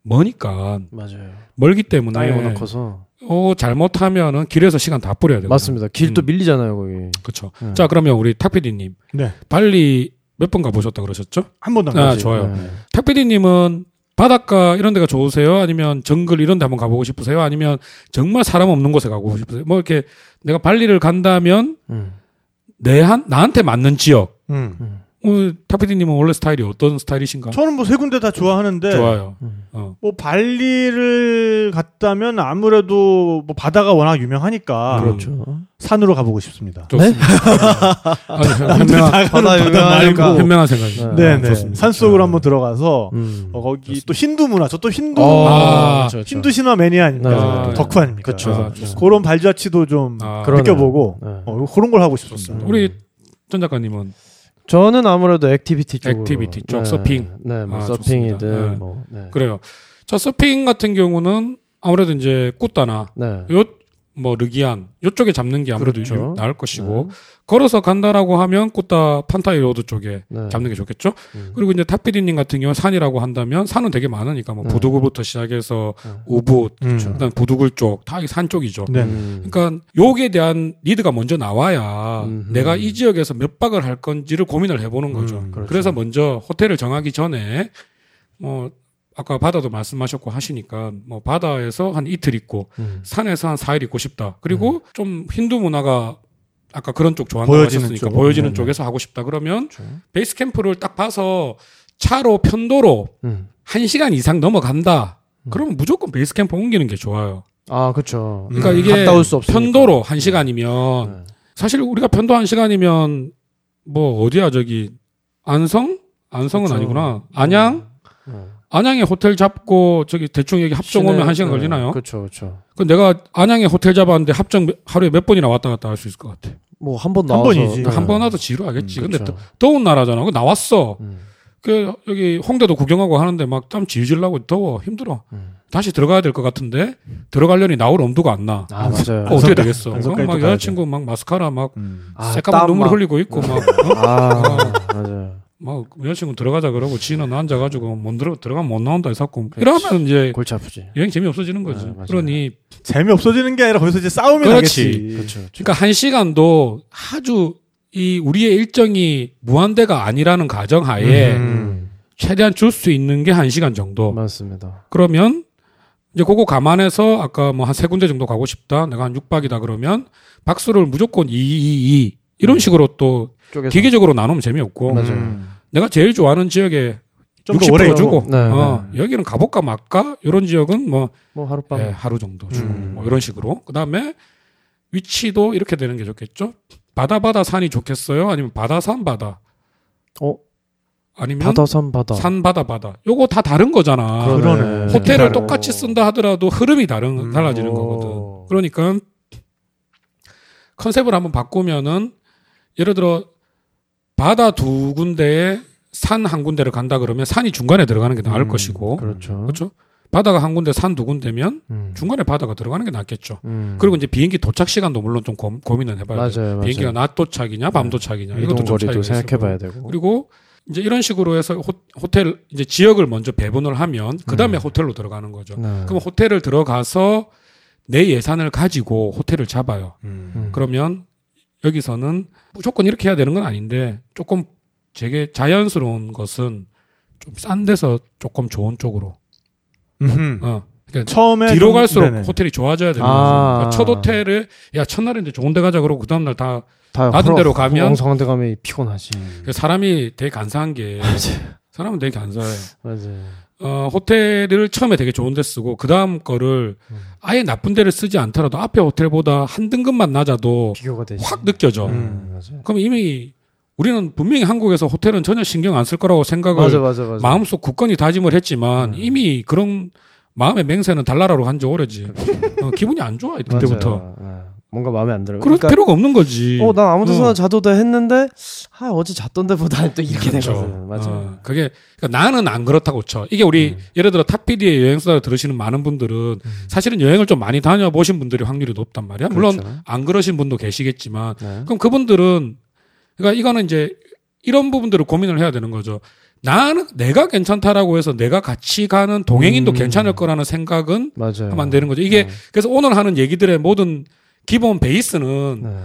머니까 맞아요. 멀기 때문에 워낙 커서 어, 잘못하면 길에서 시간 다 뿌려야 돼요. 맞습니다. 길또 음. 밀리잖아요 거기. 그렇죠. 네. 자 그러면 우리 탁PD님 네. 발리 몇 번 가보셨다 그러셨죠? 한 번도 안 아, 가지. 좋아요. 네. 탁PD님은 바닷가 이런 데가 좋으세요? 아니면 정글 이런 데 한번 가보고 싶으세요? 아니면 정말 사람 없는 곳에 가고 싶으세요? 뭐 이렇게 내가 발리를 간다면 음. 내 한, 나한테 맞는 지역. 음. 음. 어, 탁PD님은 원래 스타일이 어떤 스타일이신가? 저는 뭐 세 군데 다 좋아하는데 좋아요. 음. 어. 뭐 발리를 갔다면 아무래도 뭐 바다가 워낙 유명하니까 그렇죠. 산으로 가보고 싶습니다. 좋습니다. 현명한, 바다 유명하니까. 현명한 생각이죠. 네. 네, 아, 네. 좋습니다. 산 속으로 한번 들어가서 음. 어, 거기 또 힌두 문화, 저 또 힌두 아, 그렇죠, 그렇죠. 힌두 신화 매니아니까 네, 네. 덕후 아닙니까? 그래서 아, 좋습니다. 그런 발자취도 좀 아. 느껴보고 네. 어, 그런 걸 하고 싶었어요. 우리 전 작가님은 저는 아무래도 activity 쪽으로. activity 쪽, 서핑. 네, 뭐 아, 서핑이든. 네. 뭐. 네. 그래요. 자 서핑 같은 경우는 아무래도 이제 꾸따나 네. 요 뭐 르기안 요쪽에 잡는 게 아무래도 그렇죠. 유- 나을 것이고 걸어서 간다라고 하면 꾸따 판타이 로드 쪽에 네. 잡는 게 좋겠죠. 음. 그리고 이제 탑피디님 같은 경우 는 산이라고 한다면 산은 되게 많으니까 뭐 네. 부두굴부터 시작해서 네. 우붓, 음. 그다음 부두굴 쪽 다 산 쪽이죠. 네. 음. 그러니까 요기에 대한 리드가 먼저 나와야 음흠. 내가 이 지역에서 몇 박을 할 건지를 고민을 해보는 거죠. 음, 그렇죠. 그래서 먼저 호텔을 정하기 전에 뭐 아까 바다도 말씀하셨고 하시니까 뭐 바다에서 한 이틀 있고 음. 산에서 한 4일 있고 싶다. 그리고 좀 힌두 문화가 아까 그런 쪽 좋아한다고 보여지는 하셨으니까 쪽. 보여지는 네네. 쪽에서 하고 싶다. 그러면 그렇죠. 베이스 캠프를 딱 봐서 차로 편도로 음. 1시간 이상 넘어간다. 음. 그러면 무조건 베이스 캠프 옮기는 게 좋아요. 아, 그렇죠. 그러니까 음, 이게. 편도로 1시간이면 네. 사실 우리가 편도 1시간이면 뭐 어디야 저기 안성? 안성은 그렇죠. 아니구나. 안양? 네. 안양에 호텔 잡고 저기 대충 여기 합정 오면 시내- 한 시간 네, 걸리나요? 그렇죠, 그렇죠. 그 내가 안양에 호텔 잡았는데 합정 몇- 하루에 몇 번이나 왔다 갔다 할 수 있을 것 같아. 뭐 한번한 나와서 번이지. 네. 한번 와도 지루하겠지. 근데 그렇죠. 더, 더운 나라잖아. 그 나왔어. 음. 그 여기 홍대도 구경하고 하는데 막 땀 질질 나고 더워 힘들어. 음. 다시 들어가야 될 것 같은데 들어가려니 나올 엄두가 안 나. 아 맞아요. 어, 어떻게 되겠어? 그럼 막 여자친구 막 마스카라 막 음. 아, 새까만 땀 눈물 막- 흘리고 있고 막, 어? 아 맞아요. 막 여자친구 들어가자 그러고 지는 앉아가지고 못 들어 들어가면 못 나온다 해서고 이러면 이제 골치 아프지. 여행 재미 없어지는 거지. 네, 맞아요. 그러니 재미 없어지는 게 아니라 거기서 이제 싸움이 그렇지. 나겠지. 그렇죠. 그렇죠. 그러니까 한 시간도 아주 이 우리의 일정이 무한대가 아니라는 가정하에 음. 최대한 줄 수 있는 게 한 시간 정도. 맞습니다. 그러면 이제 그거 감안해서 아까 뭐 한 세 군데 정도 가고 싶다. 내가 한 6박이다 그러면 박수를 무조건 2, 2, 2 이런 식으로 또 쪼개서. 기계적으로 나누면 재미없고 맞아요. 음. 내가 제일 좋아하는 지역에 좀더 60% 오래 주고 네, 어, 여기는 가볼까 말까 이런 지역은 뭐 뭐 하룻밤. 예, 하루 정도 주고 음. 뭐 이런 식으로 그다음에 위치도 이렇게 되는 게 좋겠죠. 바다 바다 산이 좋겠어요. 아니면 바다 산 바다. 어? 아니면 바다 산 바다. 산 바다 바다. 요거 다 다른 거잖아. 그러네. 호텔을 오. 똑같이 쓴다 하더라도 흐름이 다른 음. 달라지는 오. 거거든. 그러니까 컨셉을 한번 바꾸면은 예를 들어 바다 두 군데에 산 한 군데를 간다 그러면 산이 중간에 들어가는 게 나을 음, 것이고 그렇죠. 그렇죠? 바다가 한 군데 산 두 군데면 음. 중간에 바다가 들어가는 게 낫겠죠. 음. 그리고 이제 비행기 도착 시간도 물론 좀 고, 고민을 해봐야 돼요. 맞아요, 맞아요. 비행기가 낮 도착이냐, 밤 네. 도착이냐 이동 이것도 좀 차이가 생각해봐야. 되고. 그리고 이제 이런 식으로 해서 호, 호텔 이제 지역을 먼저 배분을 하면 그 다음에 음. 호텔로 들어가는 거죠. 네. 그럼 호텔을 들어가서 내 예산을 가지고 호텔을 잡아요. 음. 음. 그러면 여기서는 무조건 이렇게 해야 되는 건 아닌데 조금 되게 자연스러운 것은 좀 싼 데서 조금 좋은 쪽으로. 음흠. 어. 그러니까 처음에 뒤로 좀- 갈수록 네네. 호텔이 좋아져야 되는 아. 거죠. 그러니까 첫 호텔을 야 첫날인데 좋은 데 가자 그러고 그 다음 날 다 다 낮은 데로 가면- 엉성한 데 가면 피곤하지. 그 사람이 되게 간사한 게 사람은 되게 간사해. 맞아요. 어, 호텔을 처음에 되게 좋은 데 쓰고 그 다음 거를 음. 아예 나쁜 데를 쓰지 않더라도 앞에 호텔보다 한 등급만 낮아도. 확 느껴져. 음, 맞아요. 그럼 이미 우리는 분명히 한국에서 호텔은 전혀 신경 안 쓸 거라고 생각을 맞아, 맞아, 맞아. 마음속 굳건히 다짐을 했지만 음. 이미 그런 마음의 맹세는 달나라로 간 지 오래지. 어, 기분이 안 좋아 그때부터. 맞아요. 네. 뭔가 마음에 안 들어요. 그럴 필요가 없는 거지. 어, 난 아무 데서나 어. 자도 돼 했는데, 아, 어제 잤던 데 보다 또 이렇게 그렇죠. 되거든. 맞아. 어, 그게 그러니까 나는 안 그렇다고 쳐. 이게 우리 음. 예를 들어 탑PD의 여행수다를 들으시는 많은 분들은 사실은 여행을 좀 많이 다녀보신 분들이 확률이 높단 말이야. 물론 그렇죠. 안 그러신 분도 계시겠지만 네. 그럼 그분들은 그러니까 이거는 이제 이런 부분들을 고민을 해야 되는 거죠. 나는 내가 괜찮다라고 해서 내가 같이 가는 동행인도 음. 괜찮을 거라는 생각은 맞아요. 하면 안 되는 거죠. 이게 네. 그래서 오늘 하는 얘기들의 모든 기본 베이스는 네.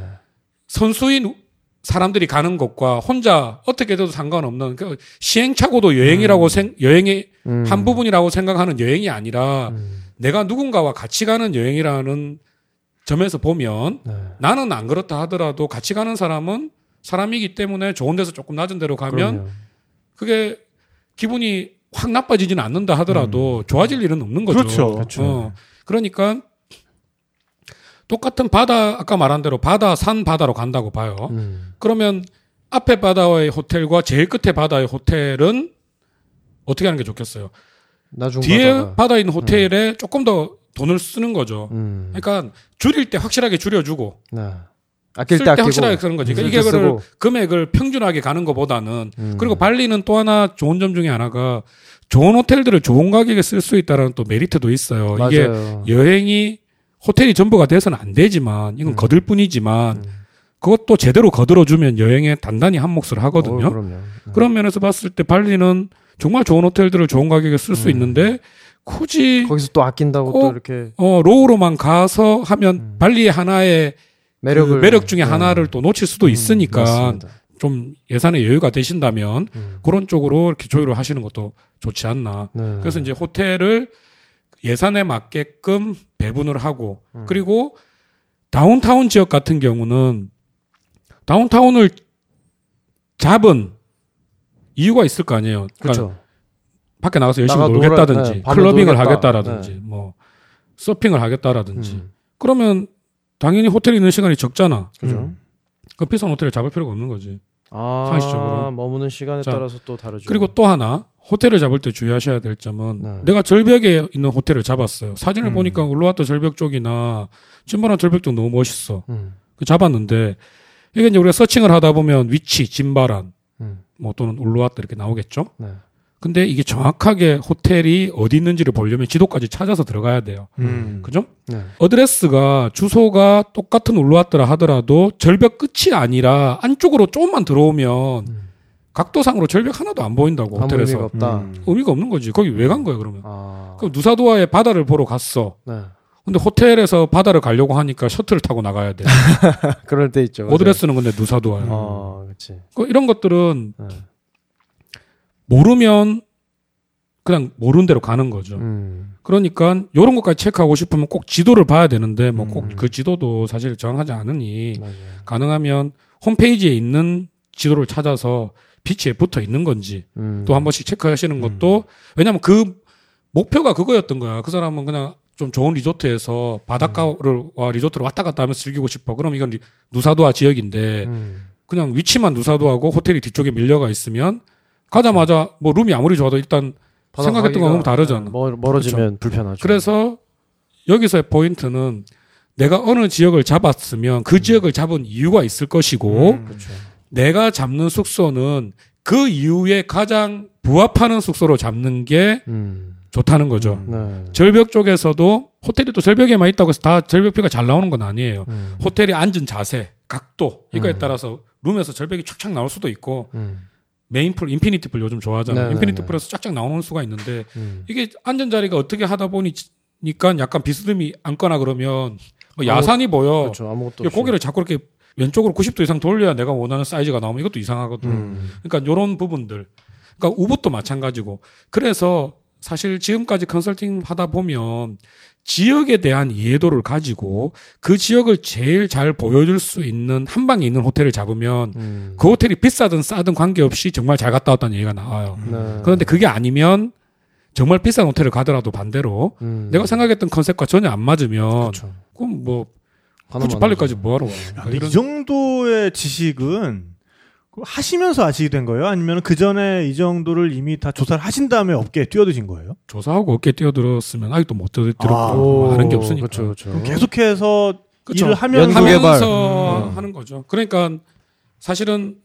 선수인 사람들이 가는 것과 혼자 어떻게 돼도 상관없는 그 시행착오도 여행이라고 생, 여행의 음. 한 부분이라고 생각하는 여행이 아니라 음. 내가 누군가와 같이 가는 여행이라는 점에서 보면 네. 나는 안 그렇다 하더라도 같이 가는 사람은 사람이기 때문에 좋은 데서 조금 낮은 데로 가면 그럼요. 그게 기분이 확 나빠지지는 않는다 하더라도 좋아질 일은 없는 거죠. 그렇죠. 그렇죠. 어, 그러니까 똑같은 바다 아까 말한 대로 바다 산 바다로 간다고 봐요. 음. 그러면 앞에 바다의 호텔과 제일 끝에 바다의 호텔은 어떻게 하는 게 좋겠어요? 나중 뒤에 가다가. 바다에 있는 호텔에 조금 더 돈을 쓰는 거죠. 음. 그러니까 줄일 때 확실하게 줄여주고 네. 아낄 쓸때때 확실하게 쓰는 거지. 그러니까 쓸 이게 때 그를. 금액을 평균하게 가는 것보다는 음. 그리고 발리는 또 하나 좋은 점 중에 하나가 좋은 호텔들을 좋은 가격에 쓸 수 있다는 또 메리트도 있어요. 이게 맞아요. 여행이 호텔이 전부가 돼서는 안 되지만 이건 음. 거들 뿐이지만 음. 그것도 제대로 거들어주면 여행에 단단히 한 몫을 하거든요. 어. 네. 그런 면에서 봤을 때 발리는 정말 좋은 호텔들을 좋은 가격에 쓸수 음. 있는데 굳이 거기서 또 아낀다고 꼭 또 이렇게 어, low로만 가서 하면 음. 발리의 하나의 매력을 그 매력 중에 네. 하나를 또 놓칠 수도 음, 있으니까. 좀 예산의 여유가 되신다면 음. 그런 쪽으로 이렇게 조율을 하시는 것도 좋지 않나. 네. 그래서 이제 호텔을 예산에 맞게끔 배분을 하고 음. 그리고 다운타운 지역 같은 경우는 다운타운을 잡은 이유가 있을 거 아니에요. 그러니까. 밖에 나가서 열심히 나가 놀겠다든지 네, 클러빙을 놀겠다. 하겠다라든지 뭐 서핑을 하겠다라든지 음. 그러면 당연히 호텔에 있는 시간이 적잖아. 그죠. 음. 그 비싼 호텔을 잡을 필요가 없는 거지. 아, 상식적으로. 머무는 시간에 자, 따라서 또 다르죠. 그리고 또 하나 호텔을 잡을 때 주의하셔야 될 점은 네. 내가 절벽에 있는 호텔을 잡았어요. 사진을 음. 보니까 울루와트 절벽 쪽이나 짐바란 절벽 쪽 너무 멋있어. 음, 그 잡았는데 이게 이제 우리가 searching을 하다 보면 위치, 짐바란 음, 뭐 또는 울루와트 이렇게 나오겠죠. 네. 근데 이게 정확하게 호텔이 어디 있는지를 보려면 지도까지 찾아서 들어가야 돼요. 음. 그죠? 네. 어드레스가 주소가 똑같은 울루와트라 하더라도 절벽 끝이 아니라 안쪽으로 조금만 들어오면 음. 각도상으로 절벽 하나도 안 보인다고 호텔에서 의미가 없다. 음. 의미가 없는 거지. 거기 왜 간 거야 그러면? 아, 그럼 누사도아의 바다를 보러 갔어. 네. 근데 호텔에서 바다를 가려고 하니까 셔틀을 타고 나가야 돼. 그럴 때 있죠. 맞아요. 어드레스는 근데 누사도아야. 어, 그렇지. 그 이런 것들은 네. 모르면 그냥 모르는 대로 가는 거죠. 음, 그러니까 이런 것까지 체크하고 싶으면 꼭 지도를 봐야 되는데 뭐꼭 음. 그 지도도 사실 정확하지 않으니 맞아요. 가능하면 홈페이지에 있는 지도를 찾아서 비치에 붙어 있는 건지 음. 또한 번씩 체크하시는 것도 왜냐하면 그 목표가 그거였던 거야. 그 사람은 그냥 좀 좋은 리조트에서 바닷가를 와 리조트를 왔다 갔다 하면서 즐기고 싶어. 그럼 이건 리- 누사도아 지역인데 음, 그냥 위치만 누사도하고 호텔이 뒤쪽에 밀려가 있으면 가자마자 뭐 룸이 아무리 좋아도 일단 생각했던 거랑 가기가, 다르잖아. 네, 멀, 멀어지면 불편하죠. 그래서 여기서의 포인트는 내가 어느 지역을 잡았으면 그 지역을 잡은 이유가 있을 것이고 음. 그렇죠. 내가 잡는 숙소는 그 이후에 가장 부합하는 숙소로 잡는 게 음, 좋다는 거죠. 네. 절벽 쪽에서도 호텔이 또 절벽에만 있다고 해서 다 절벽뷰가 잘 나오는 건 아니에요. 음, 호텔이 앉은 자세, 각도 이거에 음. 따라서 룸에서 절벽이 촥촥 나올 수도 있고 음, main pool, infinity pool 요즘 좋아하잖아요. 네네네. infinity pool에서 쫙쫙 나오는 수가 있는데 음. 이게 앉은 자리가 어떻게 하다 보니까 약간 비스듬히 앉거나 그러면 뭐 야산이 보여. 그렇죠. 아무것도. 고개를 자꾸 이렇게 왼쪽으로 90도 이상 돌려야 내가 원하는 사이즈가 나오면 이것도 이상하거든. 음, 그러니까 요런 부분들. 그러니까 우붓도 마찬가지고. 그래서 사실 지금까지 컨설팅 하다 보면 지역에 대한 이해도를 가지고 그 지역을 제일 잘 보여줄 수 있는 한 방에 있는 호텔을 잡으면 음. 그 호텔이 비싸든 싸든 관계없이 정말 잘 갔다 왔다는 얘기가 나와요. 네. 그런데 그게 아니면 정말 비싼 호텔을 가더라도 반대로 음. 내가 생각했던 컨셉과 전혀 안 맞으면 그렇죠. 그럼 뭐 굳이 빨리까지 뭐하러 와. 야, 그러니까 이 정도의 지식은 하시면서 아시게 된 거예요? 아니면 그 전에 이 정도를 이미 다 조사를 하신 다음에 업계에 뛰어드신 거예요? 조사하고 어깨 뛰어들었으면 아직도 못 들었고 아, 오, 아는 게 없으니까. 그렇죠, 그렇죠. 그럼 계속해서 그쵸. 일을 하면서. 하면서 음. 하는 거죠. 그러니까 사실은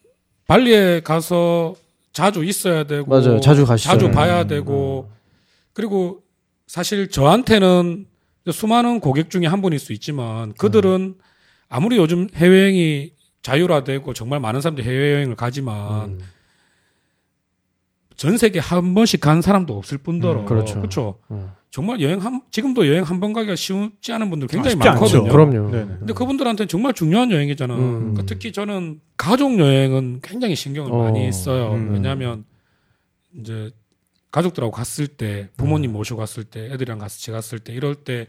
발리에 가서 자주 있어야 되고 맞아요. 자주 가시죠. 자주 음. 봐야 되고 그리고 사실 저한테는 수많은 고객 중에 한 분일 수 있지만 그들은 아무리 요즘 해외여행이 자율화되고 정말 많은 사람들이 해외여행을 가지만 음. 전 세계 한 번씩 간 사람도 없을 뿐더러 음, 그렇죠. 그렇죠. 음. 정말 여행 한 지금도 여행 한 번 가기가 쉽지 않은 분들 굉장히 쉽지 않죠. 많거든요. 그럼요. 네네. 근데 그분들한테는 정말 중요한 여행이잖아. 음. 그러니까 특히 저는 가족 여행은 굉장히 신경을 어. 많이 써요. 음. 왜냐하면 이제 가족들하고 갔을 때 부모님 모시고 갔을 때 애들이랑 같이 갔을 때 이럴 때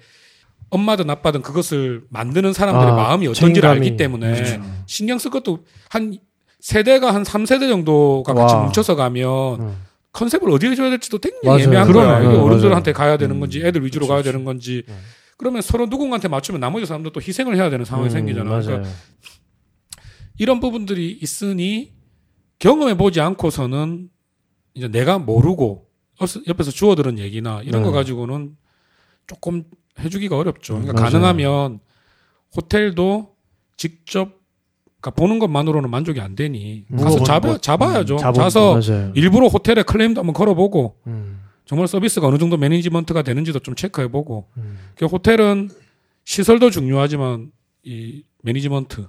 엄마든 아빠든 그것을 만드는 사람들의 아, 마음이 어떤지를 책임감이. 알기 때문에 그렇죠. 신경 쓸 것도 한 세대가 한 3세대 정도가 같이 와. 뭉쳐서 가면 음. 컨셉을 어디에 줘야 될지도 굉장히. 애매한. 거야. 이게 네, 어른들한테. 가야 되는 음. 건지 애들 위주로 그렇죠, 가야 그렇죠. 되는 건지 네. 그러면 서로 누군가한테 맞추면 나머지 사람들 또 희생을 해야 되는 상황이 음, 생기잖아. 맞아요. 그러니까 이런 부분들이 있으니 경험해 보지 않고서는 이제 내가 모르고 옆- 옆에서 주워들은 얘기나 이런 네. 거 가지고는 조금 해주기가 어렵죠. 그러니까 맞아요. 가능하면 호텔도 직접 그러니까 보는 것만으로는 만족이 안 되니 뭐, 가서 뭐, 잡아, 뭐, 잡아야죠. 음, 가서 맞아요. 일부러 호텔에 클레임도 한번 걸어보고 음, 정말 서비스가 어느 정도 매니지먼트가 되는지도 좀 체크해보고 음. 그 호텔은 시설도 중요하지만 이 매니지먼트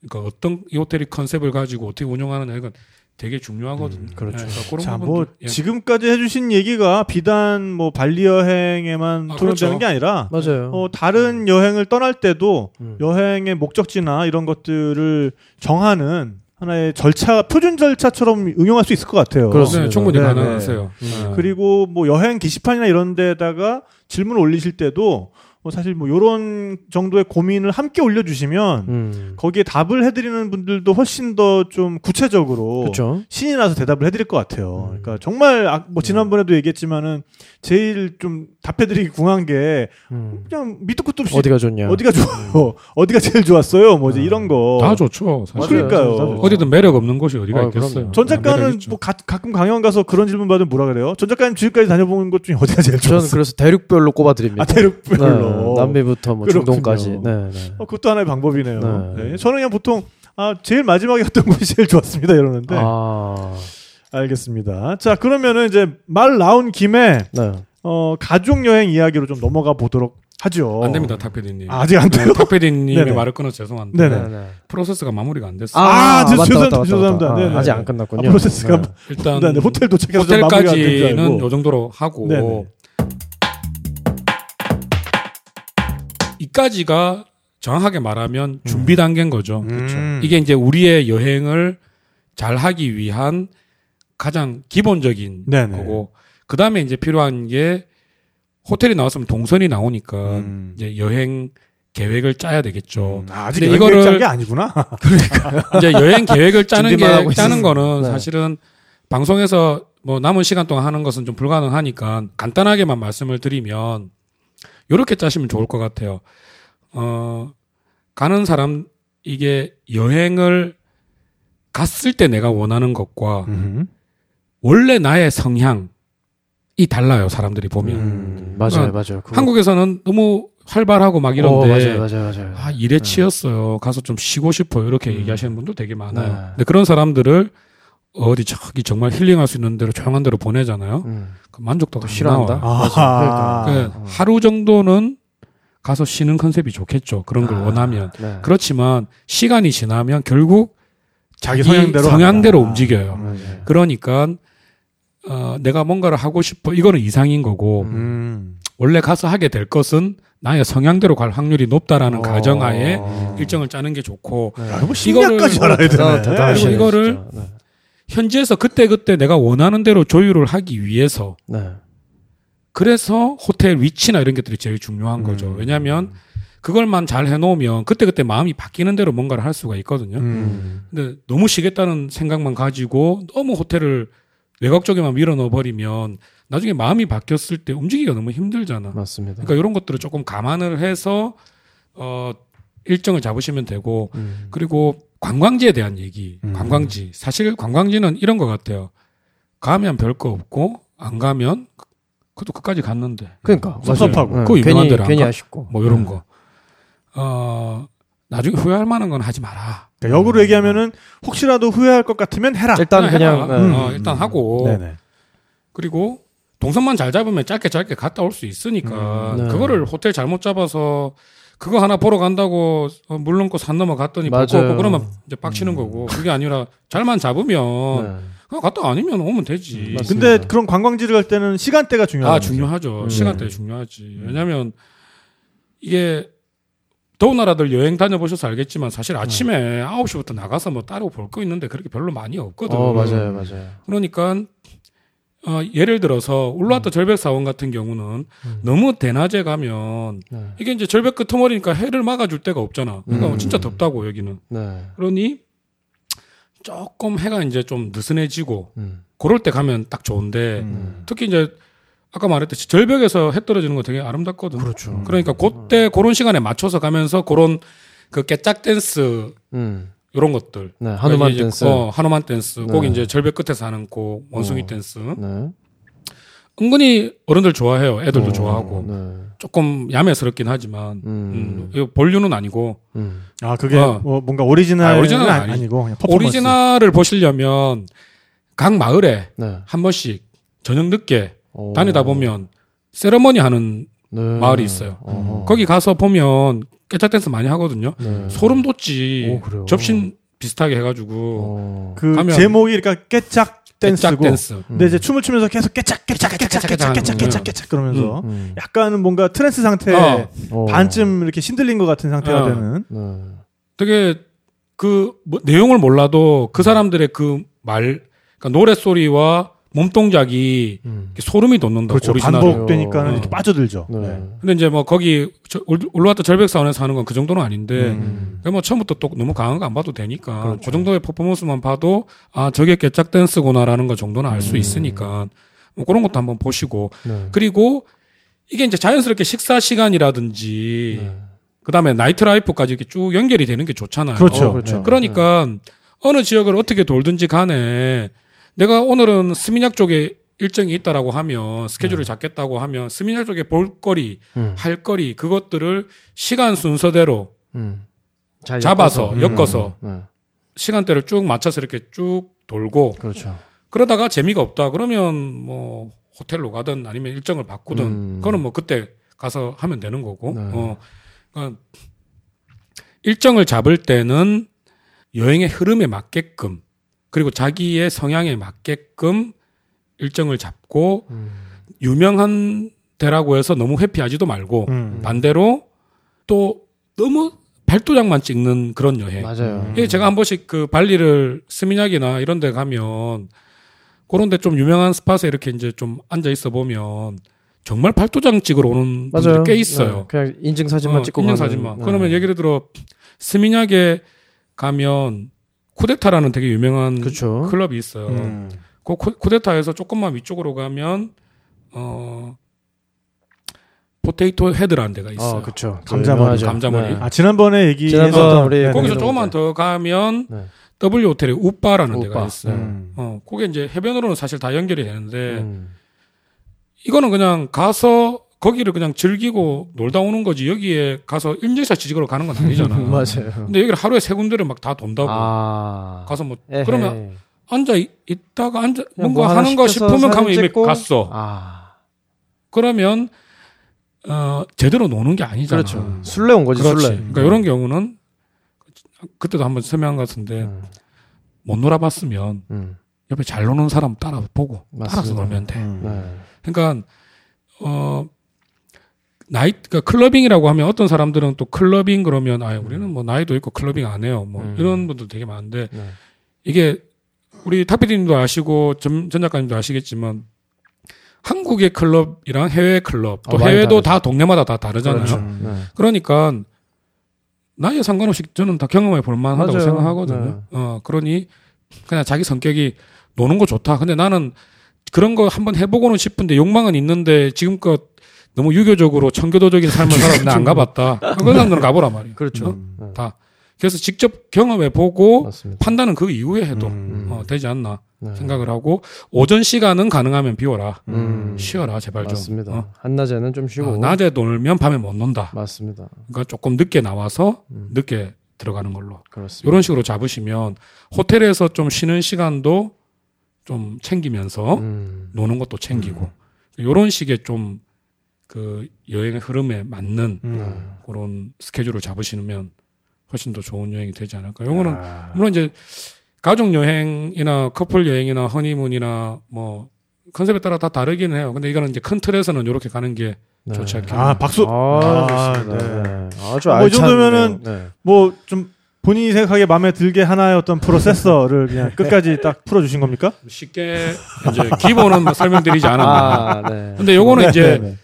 그러니까 어떤 이 호텔이 컨셉을 가지고 어떻게 운영하느냐 이건 되게 중요하거든요. 음, 그렇죠. 네, 그러니까 자, 뭐 예. 지금까지 해주신 얘기가 비단 뭐 발리 여행에만 아, 토론되는 그렇죠. 게 아니라 맞아요. 어, 다른 여행을 떠날 때도 음. 여행의 목적지나 이런 것들을 정하는 하나의 절차, 표준 절차처럼 응용할 수 있을 것 같아요. 그렇습니다. 네, 충분히 네, 가능하세요. 네. 네. 그리고 뭐 여행 게시판이나 이런 데다가 질문 올리실 때도 뭐 사실 뭐 요런 정도의 고민을 함께 올려주시면 음. 거기에 답을 해드리는 분들도 훨씬 더 좀 구체적으로 그렇죠. 신이 나서 대답을 해드릴 것 같아요. 음. 그러니까 정말 아, 뭐 지난번에도 얘기했지만은 제일 좀 답해드리기 궁한 게 음. 그냥 밑도 끝도 없이 어디가 좋냐? 어디가 좋아요, 어디가 제일 좋았어요, 뭐 이제 이런 거. 다 좋죠. 사실. 그러니까요. 어디든 매력 없는 곳이 어디가 어, 있겠어요. 그럼요. 전 작가는. 뭐 가, 가끔 강연 가서 그런 질문 받으면 뭐라 그래요? 전 작가님 지금까지 다녀본 것 중에 어디가 제일 저는 좋았어요? 그래서 대륙별로 꼽아드립니다. 아 대륙별로. 네, 남미부터 뭐. 중동까지. 네, 네. 어, 그것도 하나의 방법이네요. 네. 네, 저는 그냥 보통 아 제일 마지막에 갔던 곳이 제일 좋았습니다 이러는데 아, 알겠습니다. 자 그러면은 이제 말 나온 김에 네. 어, 가족 여행 이야기로 좀 넘어가 보도록 하죠. 안 됩니다, 탁PD님. 아, 아직 안 돼요? 탁PD님의 네네. 말을 끊어 죄송한데 네네. 네. 프로세스가 마무리가 안 됐어요. 아, 맞다, 죄송합니다, 맞다, 맞다, 죄송합니다. 네네. 아, 아직 안 끝났군요. 아, 프로세스가 네. 일단 네, 네, 호텔 도착해서 좀 마무리가 안된줄 호텔까지는. 요 정도로 하고 네네. 이까지가 정확하게 말하면 준비 단계인 거죠. 음. 이게 이제 우리의 여행을 잘 하기 위한 가장 기본적인 네네. 거고 그 다음에 이제 필요한 게 호텔이 나왔으면 동선이 나오니까 음. 이제 여행 계획을 짜야 되겠죠. 음, 아, 근데 이거를 짠게 아니구나. 이제 여행 계획을 짜는 게 짜는 있어요. 거는 네. 사실은 방송에서 뭐 남은 시간 동안 하는 것은 좀 불가능하니까 간단하게만 말씀을 드리면 요렇게 짜시면 좋을 것 같아요. 어 가는 사람 이게 여행을 갔을 때 내가 원하는 것과 음. 원래 나의 성향 이 달라요. 사람들이 보면 음, 맞아요, 그러니까 맞아요. 그거- 한국에서는 너무 활발하고 막 이런데 어, 맞아요, 맞아요, 맞아요. 아, 일에 치였어요. 가서 좀 쉬고 싶어요. 이렇게 얘기하시는 분도 되게 많아요. 네. 근데 그런 사람들을 어디 저기 정말 힐링할 수 있는 데로 조용한 데로 보내잖아요. 음, 그 만족도가 안 싫어한다. 아, 그 하루 정도는 가서 쉬는 컨셉이 좋겠죠. 그런 걸 아. 원하면. 네. 그렇지만 시간이 지나면 결국 자기 성향대로 성향대로 간다. 움직여요. 맞아요. 그러니까 어, 내가 뭔가를 하고 싶어. 이거는 이상인 거고 음. 원래 가서 하게 될 것은 나의 성향대로 갈 확률이 높다라는 어. 가정하에 일정을 짜는 게 좋고 네. 야, 뭐 이거를- 알아야 되네. 그리고 이거를 진짜. 네. 현지에서 그때그때 내가 원하는 대로 조율을 하기 위해서 네. 그래서 호텔 위치나 이런 것들이 제일 중요한 거죠. 음. 왜냐하면 그걸만 잘 해놓으면 그때그때 마음이 바뀌는 대로 뭔가를 할 수가 있거든요. 음. 근데 너무 쉬겠다는 생각만 가지고 너무 호텔을 외곽 쪽에만 밀어넣어 버리면 나중에 마음이 바뀌었을 때 움직이기가 너무 힘들잖아. 맞습니다. 그러니까 이런 것들을 조금 감안을 해서 어 일정을 잡으시면 되고 음. 그리고 관광지에 대한 얘기. 음. 관광지. 사실 관광지는 이런 것 같아요. 가면 별 거 없고 안 가면 그것도 끝까지 갔는데 그러니까 섭섭하고. 네. 유명한 괜히 데로 안 괜히 가? 아쉽고 뭐 이런 네. 거. 어 나중에 후회할 만한 건 하지 마라. 그러니까 역으로 얘기하면은 혹시라도 후회할 것 같으면 해라. 일단 그냥 해라. 네. 어, 일단 하고 네네. 그리고 동선만 잘 잡으면 짧게 짧게 갔다 올 수 있으니까 음, 네. 그거를 호텔 잘못 잡아서 그거 하나 보러 간다고 어, 물 넘고 산 넘어 갔더니 맞아요. 볼거 없고 그러면 이제 빡치는 거고 그게 아니라 잘만 잡으면 네. 그냥 갔다 아니면 오면 되지. 맞습니다. 근데 그런 관광지를 갈 때는 시간대가 중요하죠. 아 중요하죠. 음. 시간대 중요하지. 왜냐하면 이게 더운 나라들 여행 다녀보셔서 알겠지만 사실 아침에 9시부터 나가서 뭐 따로 볼 거 있는데 그렇게 별로 많이 없거든. 어 맞아요 맞아요. 그러니까 어, 예를 들어서 울라트 절벽 사원 같은 경우는 너무 대낮에 가면 네. 이게 이제 절벽 끄트머리니까 해를 막아줄 데가 없잖아. 그러니까 음. 진짜 덥다고 여기는. 네. 그러니 조금 해가 이제 좀 느슨해지고 음. 그럴 때 가면 딱 좋은데 음. 특히 이제 아까 말했듯이 절벽에서 해 떨어지는 거 되게 아름답거든. 그렇죠. 그러니까 그때 그런 시간에 맞춰서 가면서 그런 그 깨짝 댄스 음. 이런 것들. 네 하누만 이제 댄스. 어, 하누만 댄스. 꼭 네. 이제 절벽 끝에서 하는 곡 원숭이 어. 댄스. 네. 은근히 어른들 좋아해요. 애들도 어, 좋아하고. 네. 조금 야매스럽긴 하지만 음. 음. 이거 본류는 아니고 음. 아 그게 어. 뭐 뭔가 오리지널 아, 오리지널은 아니, 아니- 아니고. 오리지널을 보시려면 각 마을에 네. 한 번씩 저녁 늦게 오. 다니다 보면 세레머니 하는 네. 마을이 있어요. 어허. 거기 가서 보면 깨짝 댄스 많이 하거든요. 네. 소름 돋지. 오, 그래요? 접신 비슷하게 해가지고 어. 그 제목이 그러니까 깨짝 댄스고. 댄스. 근데 이제 춤을 추면서 계속 깨짝 깨짝 깨짝 깨짝 깨짝 깨짝 깨짝 그러면서 음. 약간은 뭔가 trance 상태 어. 어. 반쯤 이렇게 신들린 것 같은 상태가 어. 되는. 네. 되게 그 뭐, 내용을 몰라도 그 사람들의 그 말, 그러니까 노래 소리와 몸 동작이 음. 소름이 돋는다. 그렇죠. 오리지널. 반복되니까는 어. 이렇게 빠져들죠. 네. 네. 근데 이제 뭐 거기 저 올- 올라왔다 절벽사원에서 하는 건 그 정도는 아닌데 음. 그뭐 처음부터 또 너무 강한 거 안 봐도 되니까 그렇죠. 그 정도의 퍼포먼스만 봐도 아 저게 깨짝 댄스구나라는 걸 정도는 알수 음. 있으니까 뭐 그런 것도 한번 보시고 네. 그리고 이게 이제 자연스럽게 식사 시간이라든지 네. 그 다음에 나이트 라이프까지 이렇게 쭉 연결이 되는 게 좋잖아요. 그렇죠. 어, 그렇죠. 그러니까 어느 지역을 어떻게 돌든지 간에 내가 오늘은 스미냑 쪽에 일정이 있다라고 하면 스케줄을 잡겠다고 하면 스미냑 쪽에 볼거리, 음. 할거리 그것들을 시간 순서대로 음. 잘 잡아서 엮어서. 엮어서 네. 시간대를 쭉 맞춰서 이렇게 쭉 돌고 그렇죠. 그러다가 재미가 없다 그러면 뭐 호텔로 가든 아니면 일정을 바꾸든 음. 그거는 뭐 그때 가서 하면 되는 거고 네. 어 그러니까 일정을 잡을 때는 여행의 흐름에 맞게끔 그리고 자기의 성향에 맞게끔 일정을 잡고 음. 유명한 데라고 해서 너무 회피하지도 말고 음. 반대로 또 너무 발도장만 찍는 그런 여행 맞아요. 예, 제가 한 번씩 그 발리를 스미냑이나 이런 데 가면 그런 데 좀 유명한 스팟에 이렇게 이제 좀 앉아 있어 보면 정말 발도장 찍으러 오는 분들이 맞아요. 꽤 있어요. 네. 그냥 인증 사진만 어, 찍고 인증. 사진만. 네. 그러면 예를 들어 스미냑에 가면 쿠데타라는 되게 유명한 그렇죠. 클럽이 있어요. 음. 그 쿠- 쿠데타에서 조금만 위쪽으로 가면 어 포테이토 헤드라는 데가 있어요. 아, 그렇죠. 감자머리. 감자머리. 네. 아 지난번에 얘기 지난번 우리 네, 거기서 네. 조금만 더 가면 네. W 호텔에 우빠라는 데가 우빠. 있어요. 음. 어, 그게 이제 해변으로는 사실 다 연결이 되는데 음. 이거는 그냥 가서 거기를 그냥 즐기고 놀다 오는 거지 여기에 가서 인증샷 찍으러 가는 건 아니잖아. 맞아요. 근데 여기를 하루에 세 군데를 막 다 돈다고 아. 가서 뭐 에헤이. 그러면 앉아 있- 있다가 앉아 뭔가 뭐 하는 거 싶으면 가면 이미. 갔어. 아. 그러면 어 제대로 노는 게 아니잖아. 그렇죠. 술래 온 거지, 그렇지. 술래. 그러니까 이런 경우는 그때도 한번 설명한 것 같은데 음. 못 놀아봤으면 음. 옆에 잘 노는 사람 따라 보고 따라서 맞습니다. 놀면 돼. 음. 네. 그러니까 어 나이 그러니까 clubbing이라고 하면 어떤 사람들은 또 clubbing 그러면 아 우리는 뭐 나이도 있고 clubbing 안 해요. 뭐 음. 이런 분들 되게 많은데 네. 이게 우리 탁피디님도 아시고 전, 전 작가님도 아시겠지만 한국의 클럽이랑 해외 클럽 또 어, 해외도. 다 동네마다 다 다르잖아요. 그렇죠. 음. 네. 그러니까 나이에 상관없이 저는 다 경험해 볼 만하다고 맞아요. 생각하거든요. 네. 어, 그러니 그냥 자기 성격이 노는 거 좋다. 근데 나는 그런 거 한번 해보고는 싶은데 욕망은 있는데 지금껏 너무 유교적으로 청교도적인 삶을 살았는데 안 가봤다. 그런 사람들은 가보란 말이에요. 그렇죠. 어? 네. 다. 그래서 직접 경험해 보고 맞습니다. 판단은 그 이후에 해도 음. 어, 되지 않나 네. 생각을 하고 오전 시간은 가능하면 비워라. 음. 쉬어라 제발 좀. 맞습니다. 어. 한낮에는 좀 쉬고. 어, 낮에 놀면 밤에 못 논다. 맞습니다. 그러니까 조금 늦게 나와서 음. 늦게 들어가는 걸로. 그렇습니다. 이런 식으로 잡으시면 호텔에서 좀 쉬는 시간도 좀 챙기면서 음. 노는 것도 챙기고 이런 식의 좀 그 여행의 흐름에 맞는 음. 그런 스케줄을 잡으시면 훨씬 더 좋은 여행이 되지 않을까. 요거는 아. 물론 이제 가족 여행이나 커플 여행이나 허니문이나 뭐 컨셉에 따라 다 다르긴 해요. 근데 이거는 이제 큰 틀에서는 이렇게 가는 게 네. 좋지 않겠나. 아 박수. 아, 아, 좋습니다. 네. 네. 아주 뭐이 알찬 정도면은 내용. 네. 뭐좀 본인이 생각하기에 마음에 들게 하나의 어떤 프로세스를 그냥 끝까지 딱 풀어주신 겁니까? 쉽게 이제 기본은 뭐 설명드리지 않았나. 아, 네. 근데 요거는 네, 이제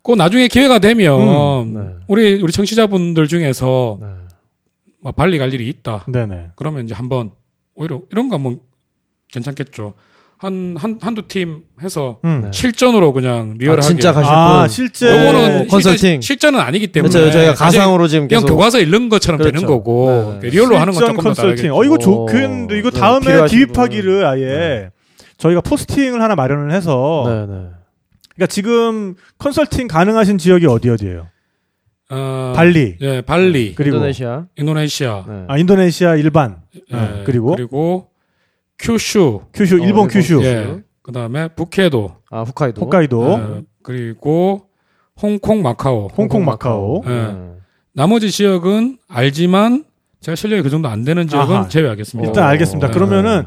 네, 네. 그 나중에 기회가 되면 음, 네. 우리 우리 청취자분들 중에서 네. 막 발리 갈 일이 있다. 네네. 그러면 이제 한번 오히려 이런 거 한번 괜찮겠죠. 한 한 한두 팀 해서 음. 네. 실전으로 그냥 리얼하게. 아, 진짜 가실 아 분. 실제 요거는 컨설팅. 실전, 실전 은 아니기 때문에 그렇죠. 저희가 가상으로 지금 그냥 계속 교과서 읽는 것처럼 되는 그렇죠. 거고 네. 리얼로 하는 건 실전 조금 더 컨설팅. 어 이거 오. 좋겠는데 이거 네, 다음에 기입하기를 아예 저희가 포스팅을 하나 마련을 해서 네, 네. 그러니까 지금 컨설팅 가능하신 지역이 어디 어디예요? 어, 발리 예, 발리, 그리고 인도네시아. 인도네시아, 네. 아 인도네시아 일반 예, 네, 그리고? 그리고 큐슈, 큐슈 어, 일본 큐슈 예, 그다음에 북해도, 아, 홋카이도. 홋카이도 예, 그리고 홍콩, 마카오. 홍콩 마카오 예. 네. 나머지 지역은 알지만 제가 실력이 그 정도 안 되는 지역은 아하. 제외하겠습니다. 일단 알겠습니다. 네. 그러면은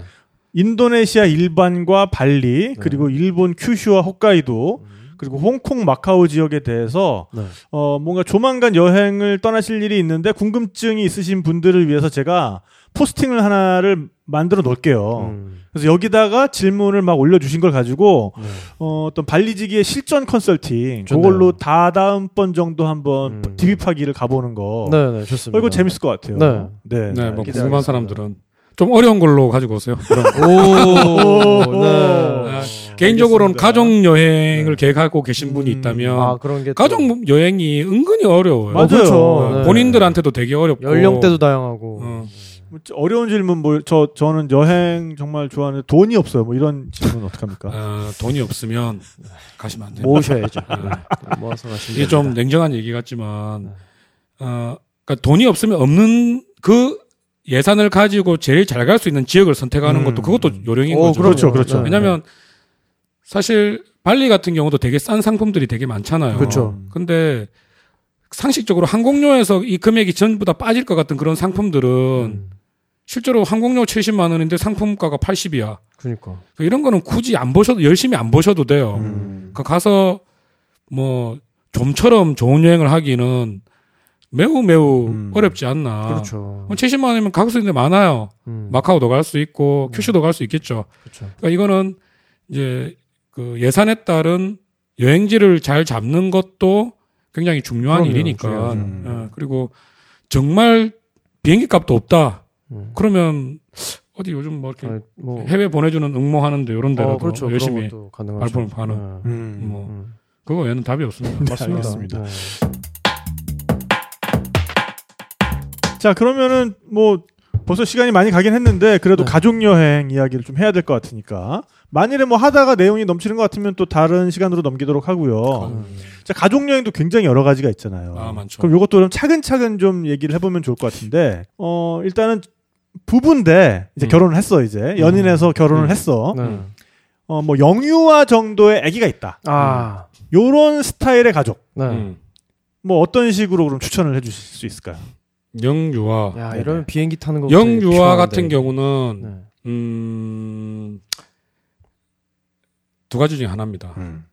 인도네시아 일반과 발리 그리고 일본 큐슈와 홋카이도 그리고 홍콩, 마카오 지역에 대해서 네. 어 뭔가 조만간 여행을 떠나실 일이 있는데 궁금증이 있으신 분들을 위해서 제가 포스팅을 하나를 만들어 놓을게요. 음. 그래서 여기다가 질문을 막 올려주신 걸 가지고 네. 어, 어떤 발리지기의 실전 컨설팅 좋네요. 그걸로 다 다음 번 정도 한번 음. 디비파기를 가보는 거. 네, 네, 좋습니다. 어, 이거 재밌을 것 같아요. 네. 네. 네, 뭐 기대하겠습니다. 궁금한 사람들은 좀 어려운 걸로 가지고 오세요. 오, 네. 아, 개인적으로는. 가족 여행을 계획하고 계신 분이 음. 있다면 아, 그런 게또 가족 여행이 은근히 어려워요. 맞아요. 그렇죠. 어, 네. 본인들한테도 되게 어렵고 연령대도 다양하고. 어, 뭐 어려운 질문 뭐 저 저는 여행 정말 좋아하는데 돈이 없어요. 뭐 이런 질문 어떡합니까? 어, 돈이 없으면 가시면 안 돼요. 모셔야죠. 네. 모아서 가시면 이게 좀 됩니다. 냉정한 얘기 같지만 어, 그러니까 돈이 없으면 없는 그 예산을 가지고 제일 잘 갈 수 있는 지역을 선택하는 음. 것도 그것도 요령인 오, 거죠. 그렇죠, 그렇죠. 네. 왜냐하면 사실 발리 같은 경우도 되게 싼 상품들이 되게 많잖아요. 그렇죠. 근데 상식적으로 항공료에서 이 금액이 전부 다 빠질 것 같은 그런 상품들은 음. 실제로 항공료 70만 원인데 상품가가 80이야. 그러니까. 이런 거는 굳이 안 보셔도 열심히 안 보셔도 돼요. 음. 그 가서 뭐 좀처럼 좋은 여행을 하기는 매우 매우 음. 어렵지 않나. 그렇죠. 70만 원이면 갈수 있는 데 많아요. 음. 마카오도 갈 수 있고 큐슈도 갈 수 있겠죠. 그렇죠. 그러니까 이거는 이제 그 예산에 따른 여행지를 잘 잡는 것도 굉장히 중요한 그럼요, 일이니까. 중요하죠. 음. 어, 그리고 정말 비행기 값도 없다. 음. 그러면 어디 요즘 뭐 이렇게 아, 뭐 해외 보내주는 응모하는데 이런 데라도 어, 그렇죠. 열심히. 발품을 파는. 네. 음. 뭐 음. 그거 외에는 답이 없습니다. 네, 맞습니다. 알겠습니다. 네. 자 그러면은 뭐 벌써 시간이 많이 가긴 했는데 그래도 네. 가족 여행 이야기를 좀 해야 될 것 같으니까 만일에 뭐 하다가 내용이 넘치는 것 같으면 또 다른 시간으로 넘기도록 하고요. 음. 자 가족 여행도 굉장히 여러 가지가 있잖아요. 아, 많죠. 그럼 이것도 좀 차근차근 좀 얘기를 해보면 좋을 것 같은데 어 일단은 부부인데 이제 음. 결혼을 했어 이제 연인해서 결혼을 음. 했어. 네. 어뭐 영유아 정도의 아기가 있다. 아. 요런 스타일의 가족 네. 음. 뭐 어떤 식으로 그럼 추천을 해주실 수 있을까요? 영유아. 야, 네네. 이러면 비행기 타는 거 영유아 같은 경우는 네. 음, 두 가지 중에 하나입니다. 음.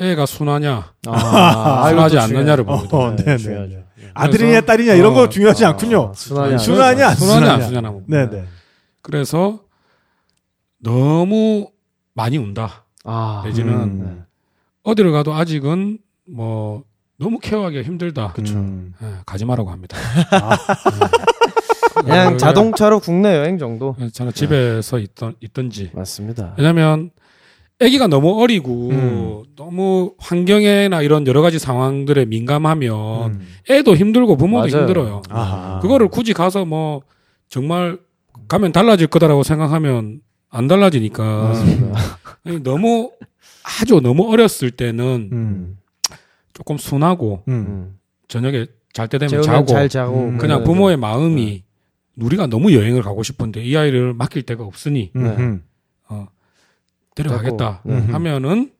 애가 순하냐, 아, 순하지 이것도 않느냐를 중요하죠. 봅니다. 어, 네네. 중요하죠. 네. 아들이냐 딸이냐 이런 거 어, 중요하지 아, 않군요. 순하냐. 안 순하냐, 안 순하냐, 안 순하냐. 순하냐. 봅니다. 네 네. 그래서 너무 많이 운다. 아. 내지는 음. 어디를 가도 아직은 뭐 너무 케어하기가 힘들다. 음. 예, 가지 마라고 합니다. 그냥 왜- 자동차로 국내 여행 정도. 왜 저는 집에서 있던 있던지. 맞습니다. 왜냐하면 아기가 너무 어리고 음. 너무 환경에나 이런 여러 가지 상황들에 민감하면 음. 애도 힘들고 부모도 맞아요. 힘들어요. 아하. 그거를 굳이 가서 뭐 정말 가면 달라질 거다라고 생각하면 안 달라지니까 너무 아주 너무 어렸을 때는 음. 조금 순하고 음. 음. 저녁에 잘 때 되면 자고 잘 자고 음. 그냥 그러면은 부모의 마음이 우리가 너무 여행을 가고 싶은데 이 아이를 맡길 데가 없으니 음. 네. 음. 데려가겠다 네. 음. 하면은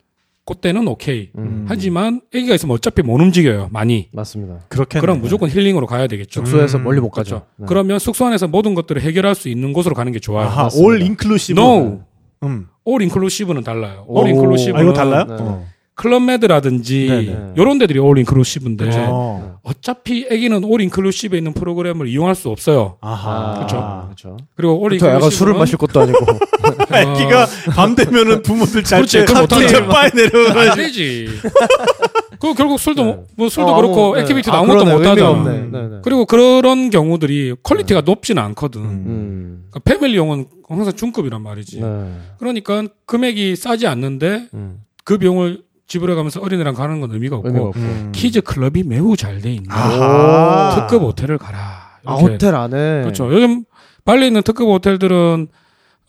그때는 오케이. 음. 하지만 아기가 있으면 어차피 못 움직여요 많이. 맞습니다. 그렇게 그럼 무조건 힐링으로 가야 되겠죠. 숙소에서 음. 멀리 못 그렇죠. 가죠. 네. 그러면 숙소 안에서 모든 것들을 해결할 수 있는 곳으로 가는 게 좋아요. 아하. 올 인클루시브. No. 음. all inclusive는 달라요. 오. all inclusive는 아, 이거 달라요? 네. 어. 클럽메드라든지 네네. 이런 데들이 all inclusive인데 그렇죠. 어. 어차피 아기는 all inclusive에 있는 프로그램을 이용할 수 없어요. 아하. 그렇죠. 그렇죠. 그리고 올 그렇죠. 애가 술을 마실 것도 아니고. 애기가 밤 되면은 부모들 잘 그렇지, 때 그걸 갑자기 못하죠. 바에 안 내려가지고 되지. 그 결국 술도 네. 못- 뭐 술도 어, 그렇고 아무- activity도 네. 아, 아무것도 그러네. 못 의미가 하잖아. 없네. 음. 네, 네. 그리고 그런 경우들이 퀄리티가 높지는 않거든. 음. 그러니까 family용은 항상 중급이란 말이지. 네. 그러니까 금액이 싸지 않는데 음. 그 비용을 지불해가면서 어린애랑 가는 건 의미가 없고 의미가 없고. 음. kids club이 매우 잘 돼 있는 아하. 특급 호텔을 가라. 아, 이렇게. 호텔 안에. 그렇죠. 요즘 발리에 있는 특급 호텔들은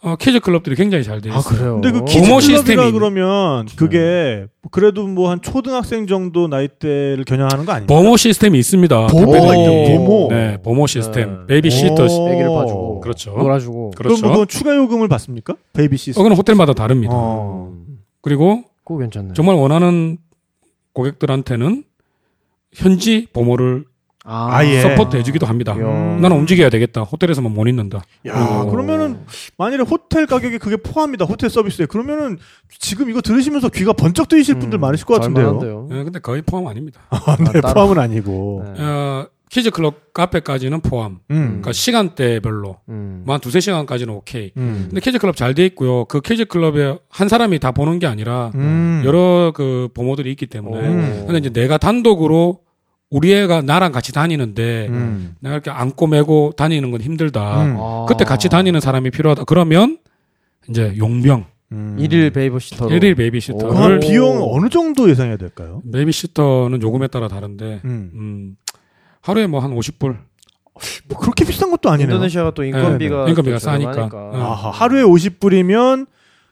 어, kids club들이 굉장히 잘 돼 있어요. 아, 그래요. 근데 그 kids 시스템이 club이라 있는- 그러면 그게 그래도 뭐 한 초등학생 정도 나이대를 겨냥하는 거 아닙니까? 보모 시스템이 있습니다. 보모가 오. 있다. 보모. 네, 보모 시스템. 네. 베이비 시터. 시- 오. 애기를 봐주고. 그렇죠. 놀아주고. 그럼 그렇죠. 뭐 그건 추가 요금을 받습니까? 베이비 시터. 어, 그건 호텔마다 다릅니다. 어. 음. 그리고 그거 괜찮네. 정말 원하는 고객들한테는 현지 보모를 아, 아예. support 해주기도 합니다. 나는 움직여야 되겠다. 호텔에서만 못 있는다. 야, 오. 그러면은 만일에 호텔 가격이 그게 포함이다. 호텔 서비스에 그러면은 지금 이거 들으시면서 귀가 번쩍 뜨이실 음, 분들 많으실 것 같은데요. 예, 근데 거의 포함 아닙니다. 아, 네, 따로. 포함은 아니고. 네. 어, kids club 카페까지는 포함. 음. 그러니까 시간대별로 음. 뭐한 두세 시간까지는 오케이. 음. 근데 kids club 잘 돼 있고요. 그 kids club에 한 사람이 다 보는 게 아니라 음. 여러 그 보모들이 있기 때문에. 음. 근데 이제 내가 단독으로 우리 애가 나랑 같이 다니는데 음. 내가 이렇게 안고 메고 다니는 건 힘들다. 음. 아. 그때 같이 다니는 사람이 필요하다. 그러면 이제 용병 음. 일일 베이비시터로 일일 그 베이비시터를 한 오. 비용 어느 정도 예상해야 될까요? 베이비시터는 요금에 따라 다른데 음. 음, 하루에 뭐 한 50불. 뭐 그렇게 비싼 것도 아니네요. 인도네시아가 또 인건비가 네, 인건비가 또 싸니까. 어. 아하, 하루에 50불이면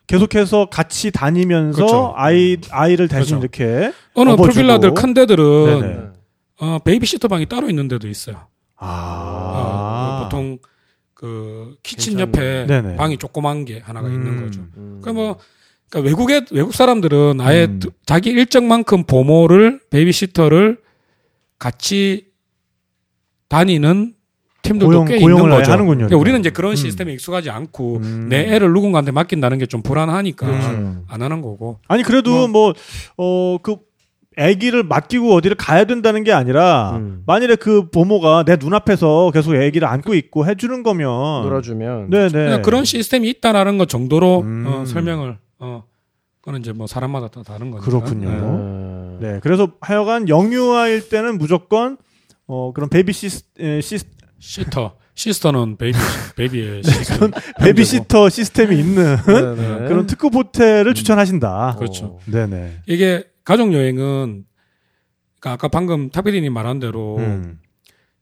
계속해서 같이 다니면서 그렇죠. 아이 아이를 대신 그렇죠. 이렇게 어느 업어주고. 풀빌라들 큰 데들은 네네. 어, 베이비 시터 방이 따로 있는 데도 있어요. 아 어, 보통 그 키친 괜찮네. 옆에 네네. 방이 조그만 게 하나가 있는 음. 거죠. 음. 그러니까 뭐 그러니까 외국에 외국 사람들은 아예 음. 드- 자기 일정만큼 보모를 베이비 시터를 같이 다니는 팀들도 고용 꽤 고용을 있는 거죠. 하는군요. 그러니까 우리는 이제 그런 음. 시스템에 익숙하지 않고 음. 내 애를 누군가한테 맡긴다는 게 좀 불안하니까 음. 안 하는 거고. 아니 그래도 뭐 어 그 아기를 맡기고 어디를 가야 된다는 게 아니라 음. 만일에 그 보모가 내 눈앞에서 계속 아기를 안고 있고 해주는 거면 놀아주면 네네 그냥 그런 시스템이 있다라는 것 정도로 음. 어, 설명을 어 그거는 이제 뭐 사람마다 다 다른 거니까. 그렇군요. 네. 어. 네 그래서 하여간 영유아일 때는 무조건 어 그런 베이비 시스 에, 시스 시터 시스터는 베이비 베이비의 시스템. 베이비 시터 시스템이 있는 네네. 그런 특급 호텔을 추천하신다. 그렇죠. 어. 네네. 이게 가족 여행은 그러니까 아까 방금 탁피디님 말한 대로 음.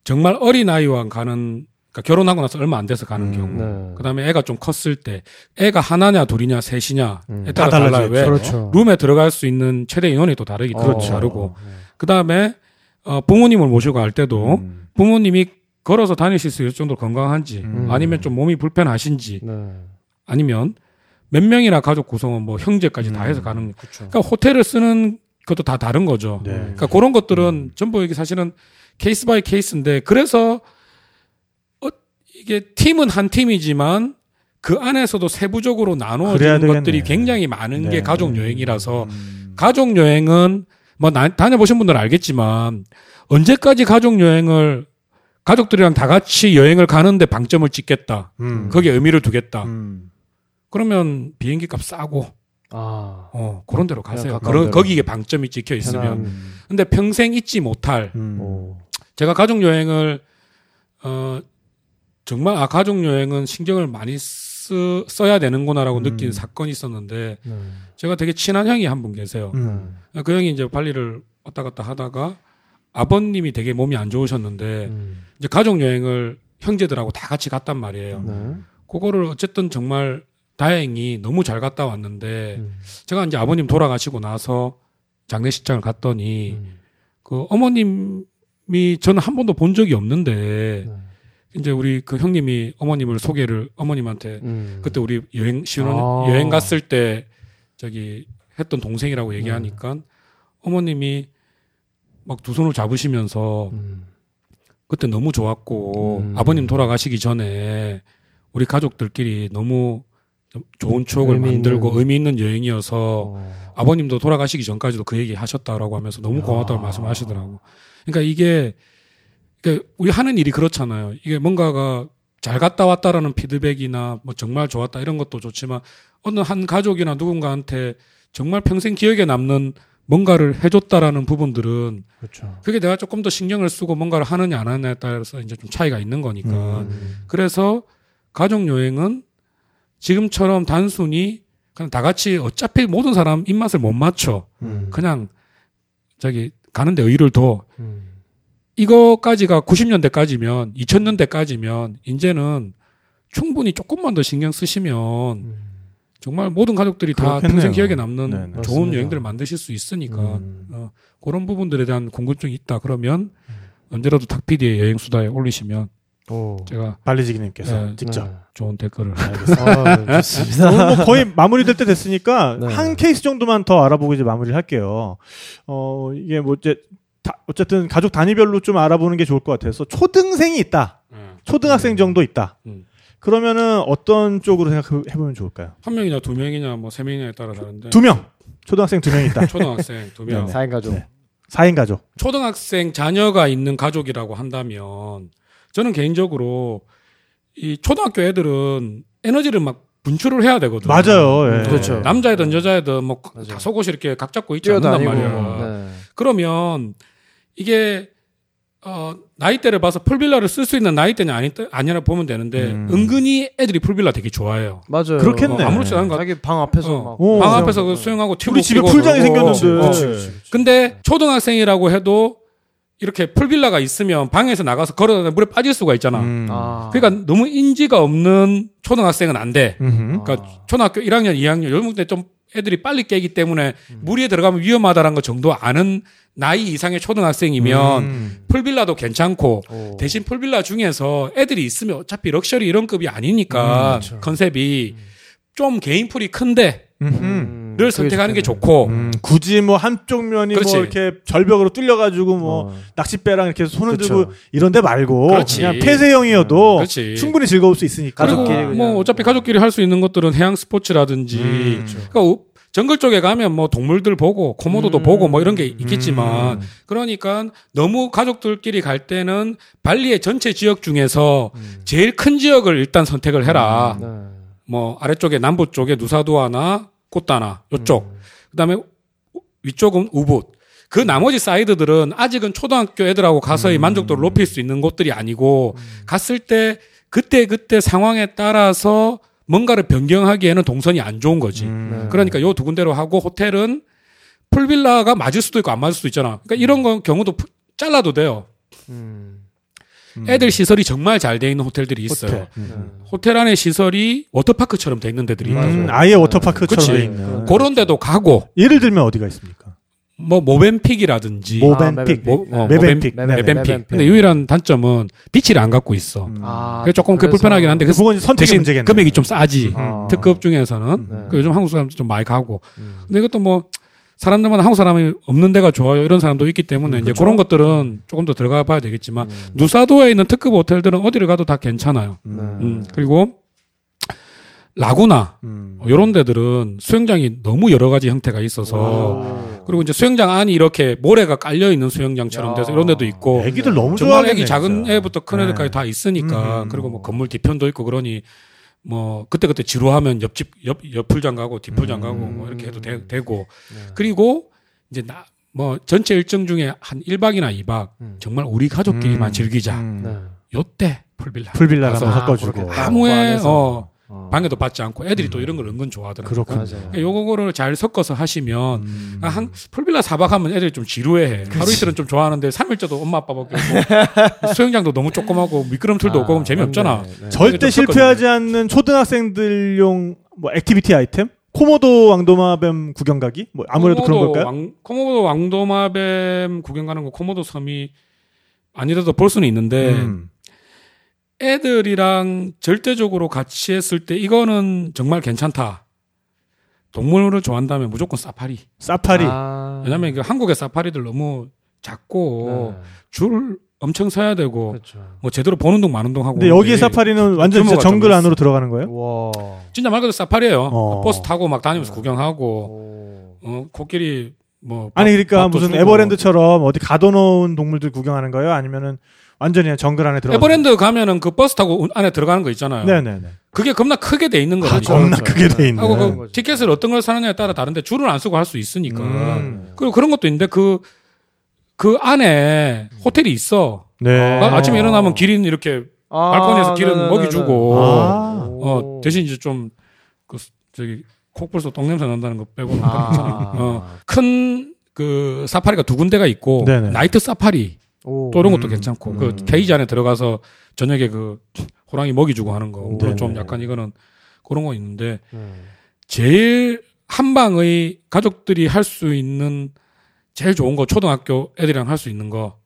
정말 어린 아이와 가는 그러니까 결혼하고 나서 얼마 안 돼서 가는 음. 경우. 네. 그다음에 애가 좀 컸을 때 애가 하나냐 둘이냐 셋이냐 음. 에 따라 다 달라요. 왜 그렇죠. 룸에 들어갈 수 있는 최대 인원이 또 다르기 때문에 그렇죠. 다르고 그다음에 어, 부모님을 모시고 갈 때도 음. 부모님이 걸어서 다니실 수 있을 정도로 건강한지 음. 아니면 좀 몸이 불편하신지 네. 아니면 몇 명이나 가족 구성은 뭐 형제까지 다 해서 음. 가는 그렇죠. 그러니까 호텔을 쓰는 것도 다 다른 거죠. 네. 그러니까 그런 것들은 전부 이게 사실은 case by case인데 그래서 어, 이게 팀은 한 팀이지만 그 안에서도 세부적으로 나누어지는. 것들이 굉장히 많은 네. 게 가족 여행이라서 음. 가족 여행은 뭐 나- 다녀보신 분들은 알겠지만 언제까지 가족 여행을 가족들이랑 다 같이 여행을 가는데 방점을 찍겠다. 음. 거기에 의미를 두겠다. 음. 그러면 비행기 값 싸고 아. 어 그런 데로 가세요. 그런. 거기에 방점이 찍혀 있으면. 편한. 근데 평생 잊지 못할 음. 오. 제가 가족 여행을 어 정말 아 가족 여행은 신경을 많이 쓰, 써야 되는구나라고 음. 느낀 사건이 있었는데 네. 제가 되게 친한 형이 한 분 계세요. 음. 그 형이 이제 발리를 왔다 갔다 하다가 아버님이 되게 몸이 안 좋으셨는데 음. 이제 가족 여행을 형제들하고 다 같이 갔단 말이에요. 네. 그거를 어쨌든 정말 다행히 너무 잘 갔다 왔는데 음. 제가 이제 아버님 돌아가시고 나서 장례식장을 갔더니 음. 그 어머님이 저는 한 번도 본 적이 없는데 네. 이제 우리 그 형님이 어머님을 소개를 어머님한테 음. 그때 우리 여행 신혼 아. 여행 갔을 때 저기 했던 동생이라고 얘기하니까 어머님이 막 두 손을 잡으시면서 음. 그때 너무 좋았고 음. 아버님 돌아가시기 전에 우리 가족들끼리 너무 좀 좋은 추억을 의미 만들고 있는. 의미 있는 여행이어서 어. 아버님도 돌아가시기 전까지도 그 얘기 하셨다라고 하면서 너무 고맙다고 야. 말씀하시더라고. 그러니까 이게 우리 하는 일이 그렇잖아요. 이게 뭔가가 잘 갔다 왔다라는 피드백이나 뭐 정말 좋았다 이런 것도 좋지만 어느 한 가족이나 누군가한테 정말 평생 기억에 남는 뭔가를 해줬다라는 부분들은 그렇죠. 그게 내가 조금 더 신경을 쓰고 뭔가를 하느냐 안 하느냐에 따라서 이제 좀 차이가 있는 거니까. 음. 그래서 가족 여행은 지금처럼 단순히 그냥 다 같이 어차피 모든 사람 입맛을 못 맞춰. 음. 그냥 저기 가는데 의의를 둬. 음. 이거까지가 90년대까지면 2000년대까지면 이제는 충분히 조금만 더 신경 쓰시면 음. 정말 모든 가족들이 다 그렇겠네요. 평생 기억에 남는 네 네. 좋은 맞습니다. 여행들을 만드실 수 있으니까 음. 어, 그런 부분들에 대한 궁금증이 있다 그러면 언제라도 탁피디의 여행 수다에 올리시면 오. 제가 발리지기님께서 네. 직접. 네. 좋은 댓글을 아, 좋습니다. 오늘 뭐 거의 마무리될 때 됐으니까 네. 한 케이스 정도만 더 알아보고 이제 마무리를 할게요. 어 이게 뭐 이제 다- 어쨌든 가족 단위별로 좀 알아보는 게 좋을 것 같아서 초등생이 있다. 예. 초등학생 정도 있다. 음. 그러면은 어떤 쪽으로 생각해 보면 좋을까요? 한 명이냐 두 명이냐 뭐 세 명이냐에 따라 다른데 두 명. 초등학생 두 명 있다. 초등학생 두 명. 네네. 4인 가족. 네. 4인 가족. 초등학생 자녀가 있는 가족이라고 한다면 저는 개인적으로 이 초등학교 애들은 에너지를 막 분출을 해야 되거든요. 맞아요. 예. 그렇죠. 남자애든 여자애든 뭐. 다 속옷이 이렇게 각 잡고 있지 않는단 뛰어다니고. 말이야. 네. 그러면 이게 어 나이대를 봐서 풀빌라를 쓸 수 있는 나이대냐 아니 아니라 보면 되는데 음. 은근히 애들이 풀빌라 되게 좋아해요. 맞아요. 그렇겠네. 어, 아무렇지 않은 것 같아. 자기 방 앞에서 어. 막 오. 방 앞에서 그 수영하고 튜브 우리 집에 풀장이. 생겼는데. 어. 근데 초등학생이라고 해도 이렇게 풀빌라가 있으면 방에서 나가서 걸어다가 물에 빠질 수가 있잖아. 음. 아. 그러니까 너무 인지가 없는 초등학생은 안 돼. 음흠. 그러니까 초등학교 1학년, 2학년 이런 때좀 애들이 빨리 깨기 때문에 음. 물에 들어가면 위험하다는 거 정도 아는 나이 이상의 초등학생이면 음. 풀빌라도 괜찮고 오. 대신 풀빌라 중에서 애들이 있으면 어차피 럭셔리 이런 급이 아니니까 컨셉이 좀 개인 풀이 큰데. 음, 를 선택하는 게. 좋고 음, 굳이 뭐 한쪽 면이 그렇지. 뭐 이렇게 절벽으로 뚫려가지고 뭐 어. 낚싯배랑 이렇게 손을 그쵸. 들고 이런데 말고 그렇지. 그냥 폐쇄형이어도 그렇지. 충분히 즐거울 수 있으니까. 그리고 가족끼리 그냥. 뭐 어차피 가족끼리 할 수 있는 것들은 해양 스포츠라든지 음. 그러니까 우- 정글 쪽에 가면 뭐 동물들 보고 코모도도 음. 보고 뭐 이런 게 있겠지만 음. 그러니까 너무 가족들끼리 갈 때는 발리의 전체 지역 중에서 음. 제일 큰 지역을 일단 선택을 해라. 네. 뭐 아래쪽에 남부 쪽에 누사두아나 꽃다나 요쪽. 음. 그다음에 우- 위쪽은 우붓. 그 나머지 사이드들은 아직은 초등학교 애들하고 가서 이 만족도를 높일 수 있는 곳들이 아니고 갔을 때 그때 그때 상황에 따라서 뭔가를 변경하기에는 동선이 안 좋은 거지. 음. 네. 그러니까 요 두 군데로 하고 호텔은 풀빌라가 맞을 수도 있고 안 맞을 수도 있잖아. 그러니까 이런 거 경우도 푸- 잘라도 돼요. 음. 음. 애들 시설이 정말 잘 돼 있는 호텔들이 있어요. 호텔. 네. 음. 호텔 안에 시설이 워터파크처럼 돼 있는 데들이 있다. 음, 맞아요. 아예 워터파크처럼 그치. 돼 있는. 그런 데도 가고 예를 들면 어디가 있습니까? 뭐 모벤픽이라든지 모벤픽. 모, 어, 뫼벤픽. 뫼벤- 네. 뫼벤픽. 뫼벤픽. 근데 유일한 단점은 beach를 안 갖고 있어. 음. 아, 그게 조금 그 불편하긴 한데 그 그건 대신 문제겠네. 금액이 좀 싸지. 아. 특급 중에서는 네. 그 요즘 한국 사람들 좀 많이 가고. 음. 근데 이것도 뭐 사람들마다 한국 사람이 없는 데가 좋아요 이런 사람도 있기 때문에 이제 그런 것들은 조금 더 들어가 봐야 되겠지만 음. 누사도에 있는 특급 호텔들은 어디를 가도 다 괜찮아요. 음. 음, 그리고 라구나 음. 이런 데들은 수영장이 너무 여러 가지 형태가 있어서 오. 그리고 이제 수영장 안이 이렇게 모래가 깔려 있는 수영장처럼 돼서 야. 이런 데도 있고 애기들 너무 정말 좋아하겠네. 애기 작은. 애부터 큰 애들까지 네. 다 있으니까 음. 그리고 뭐 건물 뒤편도 있고 그러니 뭐 그때 그때 지루하면 옆집 옆 옆풀장 가고 뒷풀장 음. 가고 뭐 이렇게 해도 되, 고 네. 그리고 이제 나 뭐 전체 일정 중에 한 1박이나 2박 음. 정말 우리 가족끼리만 음. 즐기자. 음. 네. 요때 풀빌라. 풀빌라를 가서 섞어주고. 아무에. 어, 어. 방해도 받지 않고 애들이 또 이런 걸 은근 좋아하더라고요. 그렇군요. 맞아요. 그러니까 요거를 잘 섞어서 하시면 음. 아, 한 풀빌라 4박 하면 애들이 좀 지루해. 하루 이틀은 좀 좋아하는데 3일째도 엄마 아빠밖에 없고 수영장도 너무 조그마고 미끄럼틀도 아, 없고 그럼 재미없잖아. 맞네. 네. 절대 좀 실패하지 않는 초등학생들용 뭐 액티비티 아이템? 코모도 왕도마뱀 구경 가기? 뭐 아무래도 그런 코모도 걸까요? 왕, 코모도 왕도마뱀 구경 가는 거 코모도 섬이 아니라도 볼 수는 있는데 음. 애들이랑 절대적으로 같이 했을 때 이거는 정말 괜찮다. 동물을 좋아한다면 무조건 사파리. 사파리. 아. 왜냐면 그 한국의 사파리들 너무 작고 네. 줄 엄청 서야 되고 그렇죠. 뭐 제대로 보는 동 마는 동 하고 근데 여기에 그러는데 사파리는 완전 진짜 정글 좀 안으로 들어가는 거예요? 와. 진짜 말 그대로 사파리예요. 어. 버스 타고 막 다니면서 네. 구경하고 오. 어 코끼리 뭐 아니 밥- 그러니까 무슨. 에버랜드처럼 어디 가둬놓은 동물들 구경하는 거예요? 아니면은 완전히 정글 안에 들어가? 에버랜드 가면은 그 버스 타고 운- 안에 들어가는 거 있잖아요. 네네네. 그게 겁나 크게 돼 있는 거라니까. 겁나 그렇죠. 크게 돼 있는. 하고 그 거지. 티켓을 어떤 걸 사느냐에 따라 다른데 줄을 안 쓰고 할 수 있으니까. 음. 그리고 그런 것도 있는데 그, 그 안에 호텔이 있어. 네. 아, 아침에 일어나면 기린 이렇게 아, 발코니에서 기름 네네네네. 먹이 주고. 아. 어, 대신 이제 좀, 그, 저기, 콕불소 똥냄새 난다는 거 빼고는 아. 어. 큰, 그, 사파리가 두 군데가 있고, 네네. 나이트 사파리, 오. 또 이런 것도 음. 괜찮고, 음. 그, 케이지 안에 들어가서 저녁에 그, 호랑이 먹이 주고 하는 거, 오. 그건 좀. 약간 이거는 그런 거 있는데, 네. 제일 한 방의 가족들이 할 수 있는 제일 좋은 거, 초등학교 애들이랑 할 수 있는 거,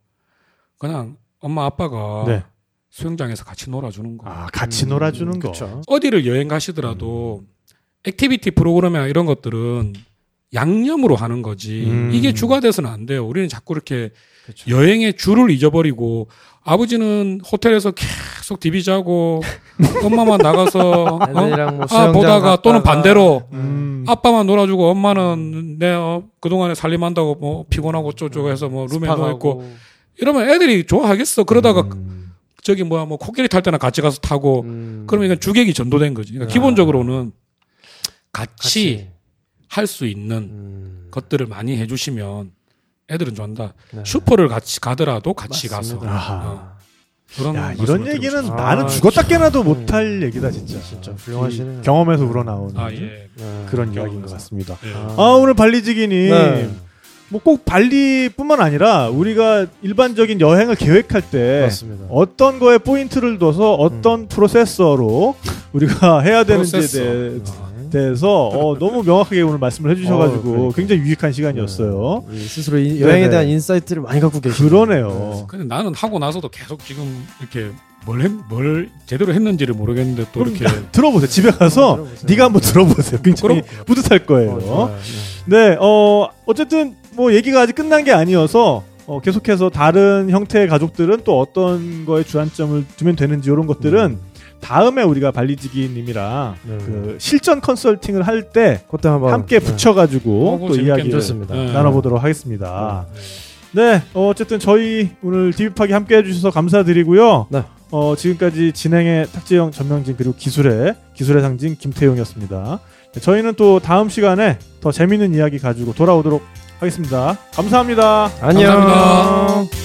그냥 엄마 아빠가 네. 수영장에서 같이 놀아주는 거. 아 같이 음, 놀아주는 거. 그쵸. 어디를 여행 가시더라도 액티비티 프로그램이나 이런 것들은 양념으로 하는 거지. 음. 이게 주가 돼서는 안 돼요. 우리는 자꾸 이렇게 그렇죠. 여행의 주를 잊어버리고 아버지는 호텔에서 계속 디비 자고 엄마만 나가서 어? 뭐 아 보다가 또는 갔다가 반대로 음. 아빠만 놀아주고 엄마는 내 어, 그동안에 살림한다고 뭐 피곤하고 쪼쪼 해서 뭐 룸에 누워 있고. 이러면 애들이 좋아하겠어. 그러다가 음. 저기 뭐야 뭐 코끼리 탈 때나 같이 가서 타고 음. 그러면 이건 주객이 전도된 거지. 그러니까 아. 기본적으로는 같이 같이. 할 수 있는 음. 것들을 많이 해주시면 애들은 좋아한다. 네. 슈퍼를 같이 가더라도 같이 맞습니다. 가서. 어. 그런 야, 이런 얘기는 싶습니다. 나는 아, 죽었다 참. 깨나도 못할 얘기다 진짜. 진짜 훌륭하시네요. 이 경험에서 우러나오는 아 예. 네. 그런 이야기인 것 같습니다. 예. 아 오늘 발리지기님 네. 뭐 꼭 발리뿐만 아니라 우리가 일반적인 여행을 계획할 때 맞습니다. 어떤 거에 포인트를 둬서 어떤 process로 우리가 해야 되는지에. 대해, 아. 대해서 어, 너무 명확하게 오늘 말씀을 해주셔가지고 어, 그러니까. 굉장히 유익한 시간이었어요. 네. 스스로 이- 여행에 네네. 대한 insight를 많이 갖고 계시네요. 그러네요. 근데 나는 하고 나서도 계속 지금 이렇게 뭘, 했, 뭘 제대로 했는지를 모르겠는데 또 이렇게 들어보세요. 집에 가서 들어보세요. 네가 한번 들어보세요. 굉장히 그럼- 뿌듯할 거예요. 어. 네, 어, 어쨌든 뭐 얘기가 아직 끝난 게 아니어서 어, 계속해서 다른 형태의 가족들은 또 어떤 거에 주안점을 두면 되는지 이런 것들은 다음에 우리가 발리지기님이랑 네. 그 실전 컨설팅을 할 때 그때 한번 함께 네. 붙여가지고 또. 이야기를. 네. 나눠보도록 하겠습니다. 네. 네, 어, 어쨌든 저희 오늘 디비파기 함께 해주셔서 감사드리고요. 네. 어, 지금까지 진행의 탁재영, 전명진 그리고 기술의 기술의 상징 김태용이었습니다. 네, 저희는 또 다음 시간에 더 재밌는 이야기 가지고 돌아오도록 하겠습니다. 감사합니다. 안녕. 감사합니다.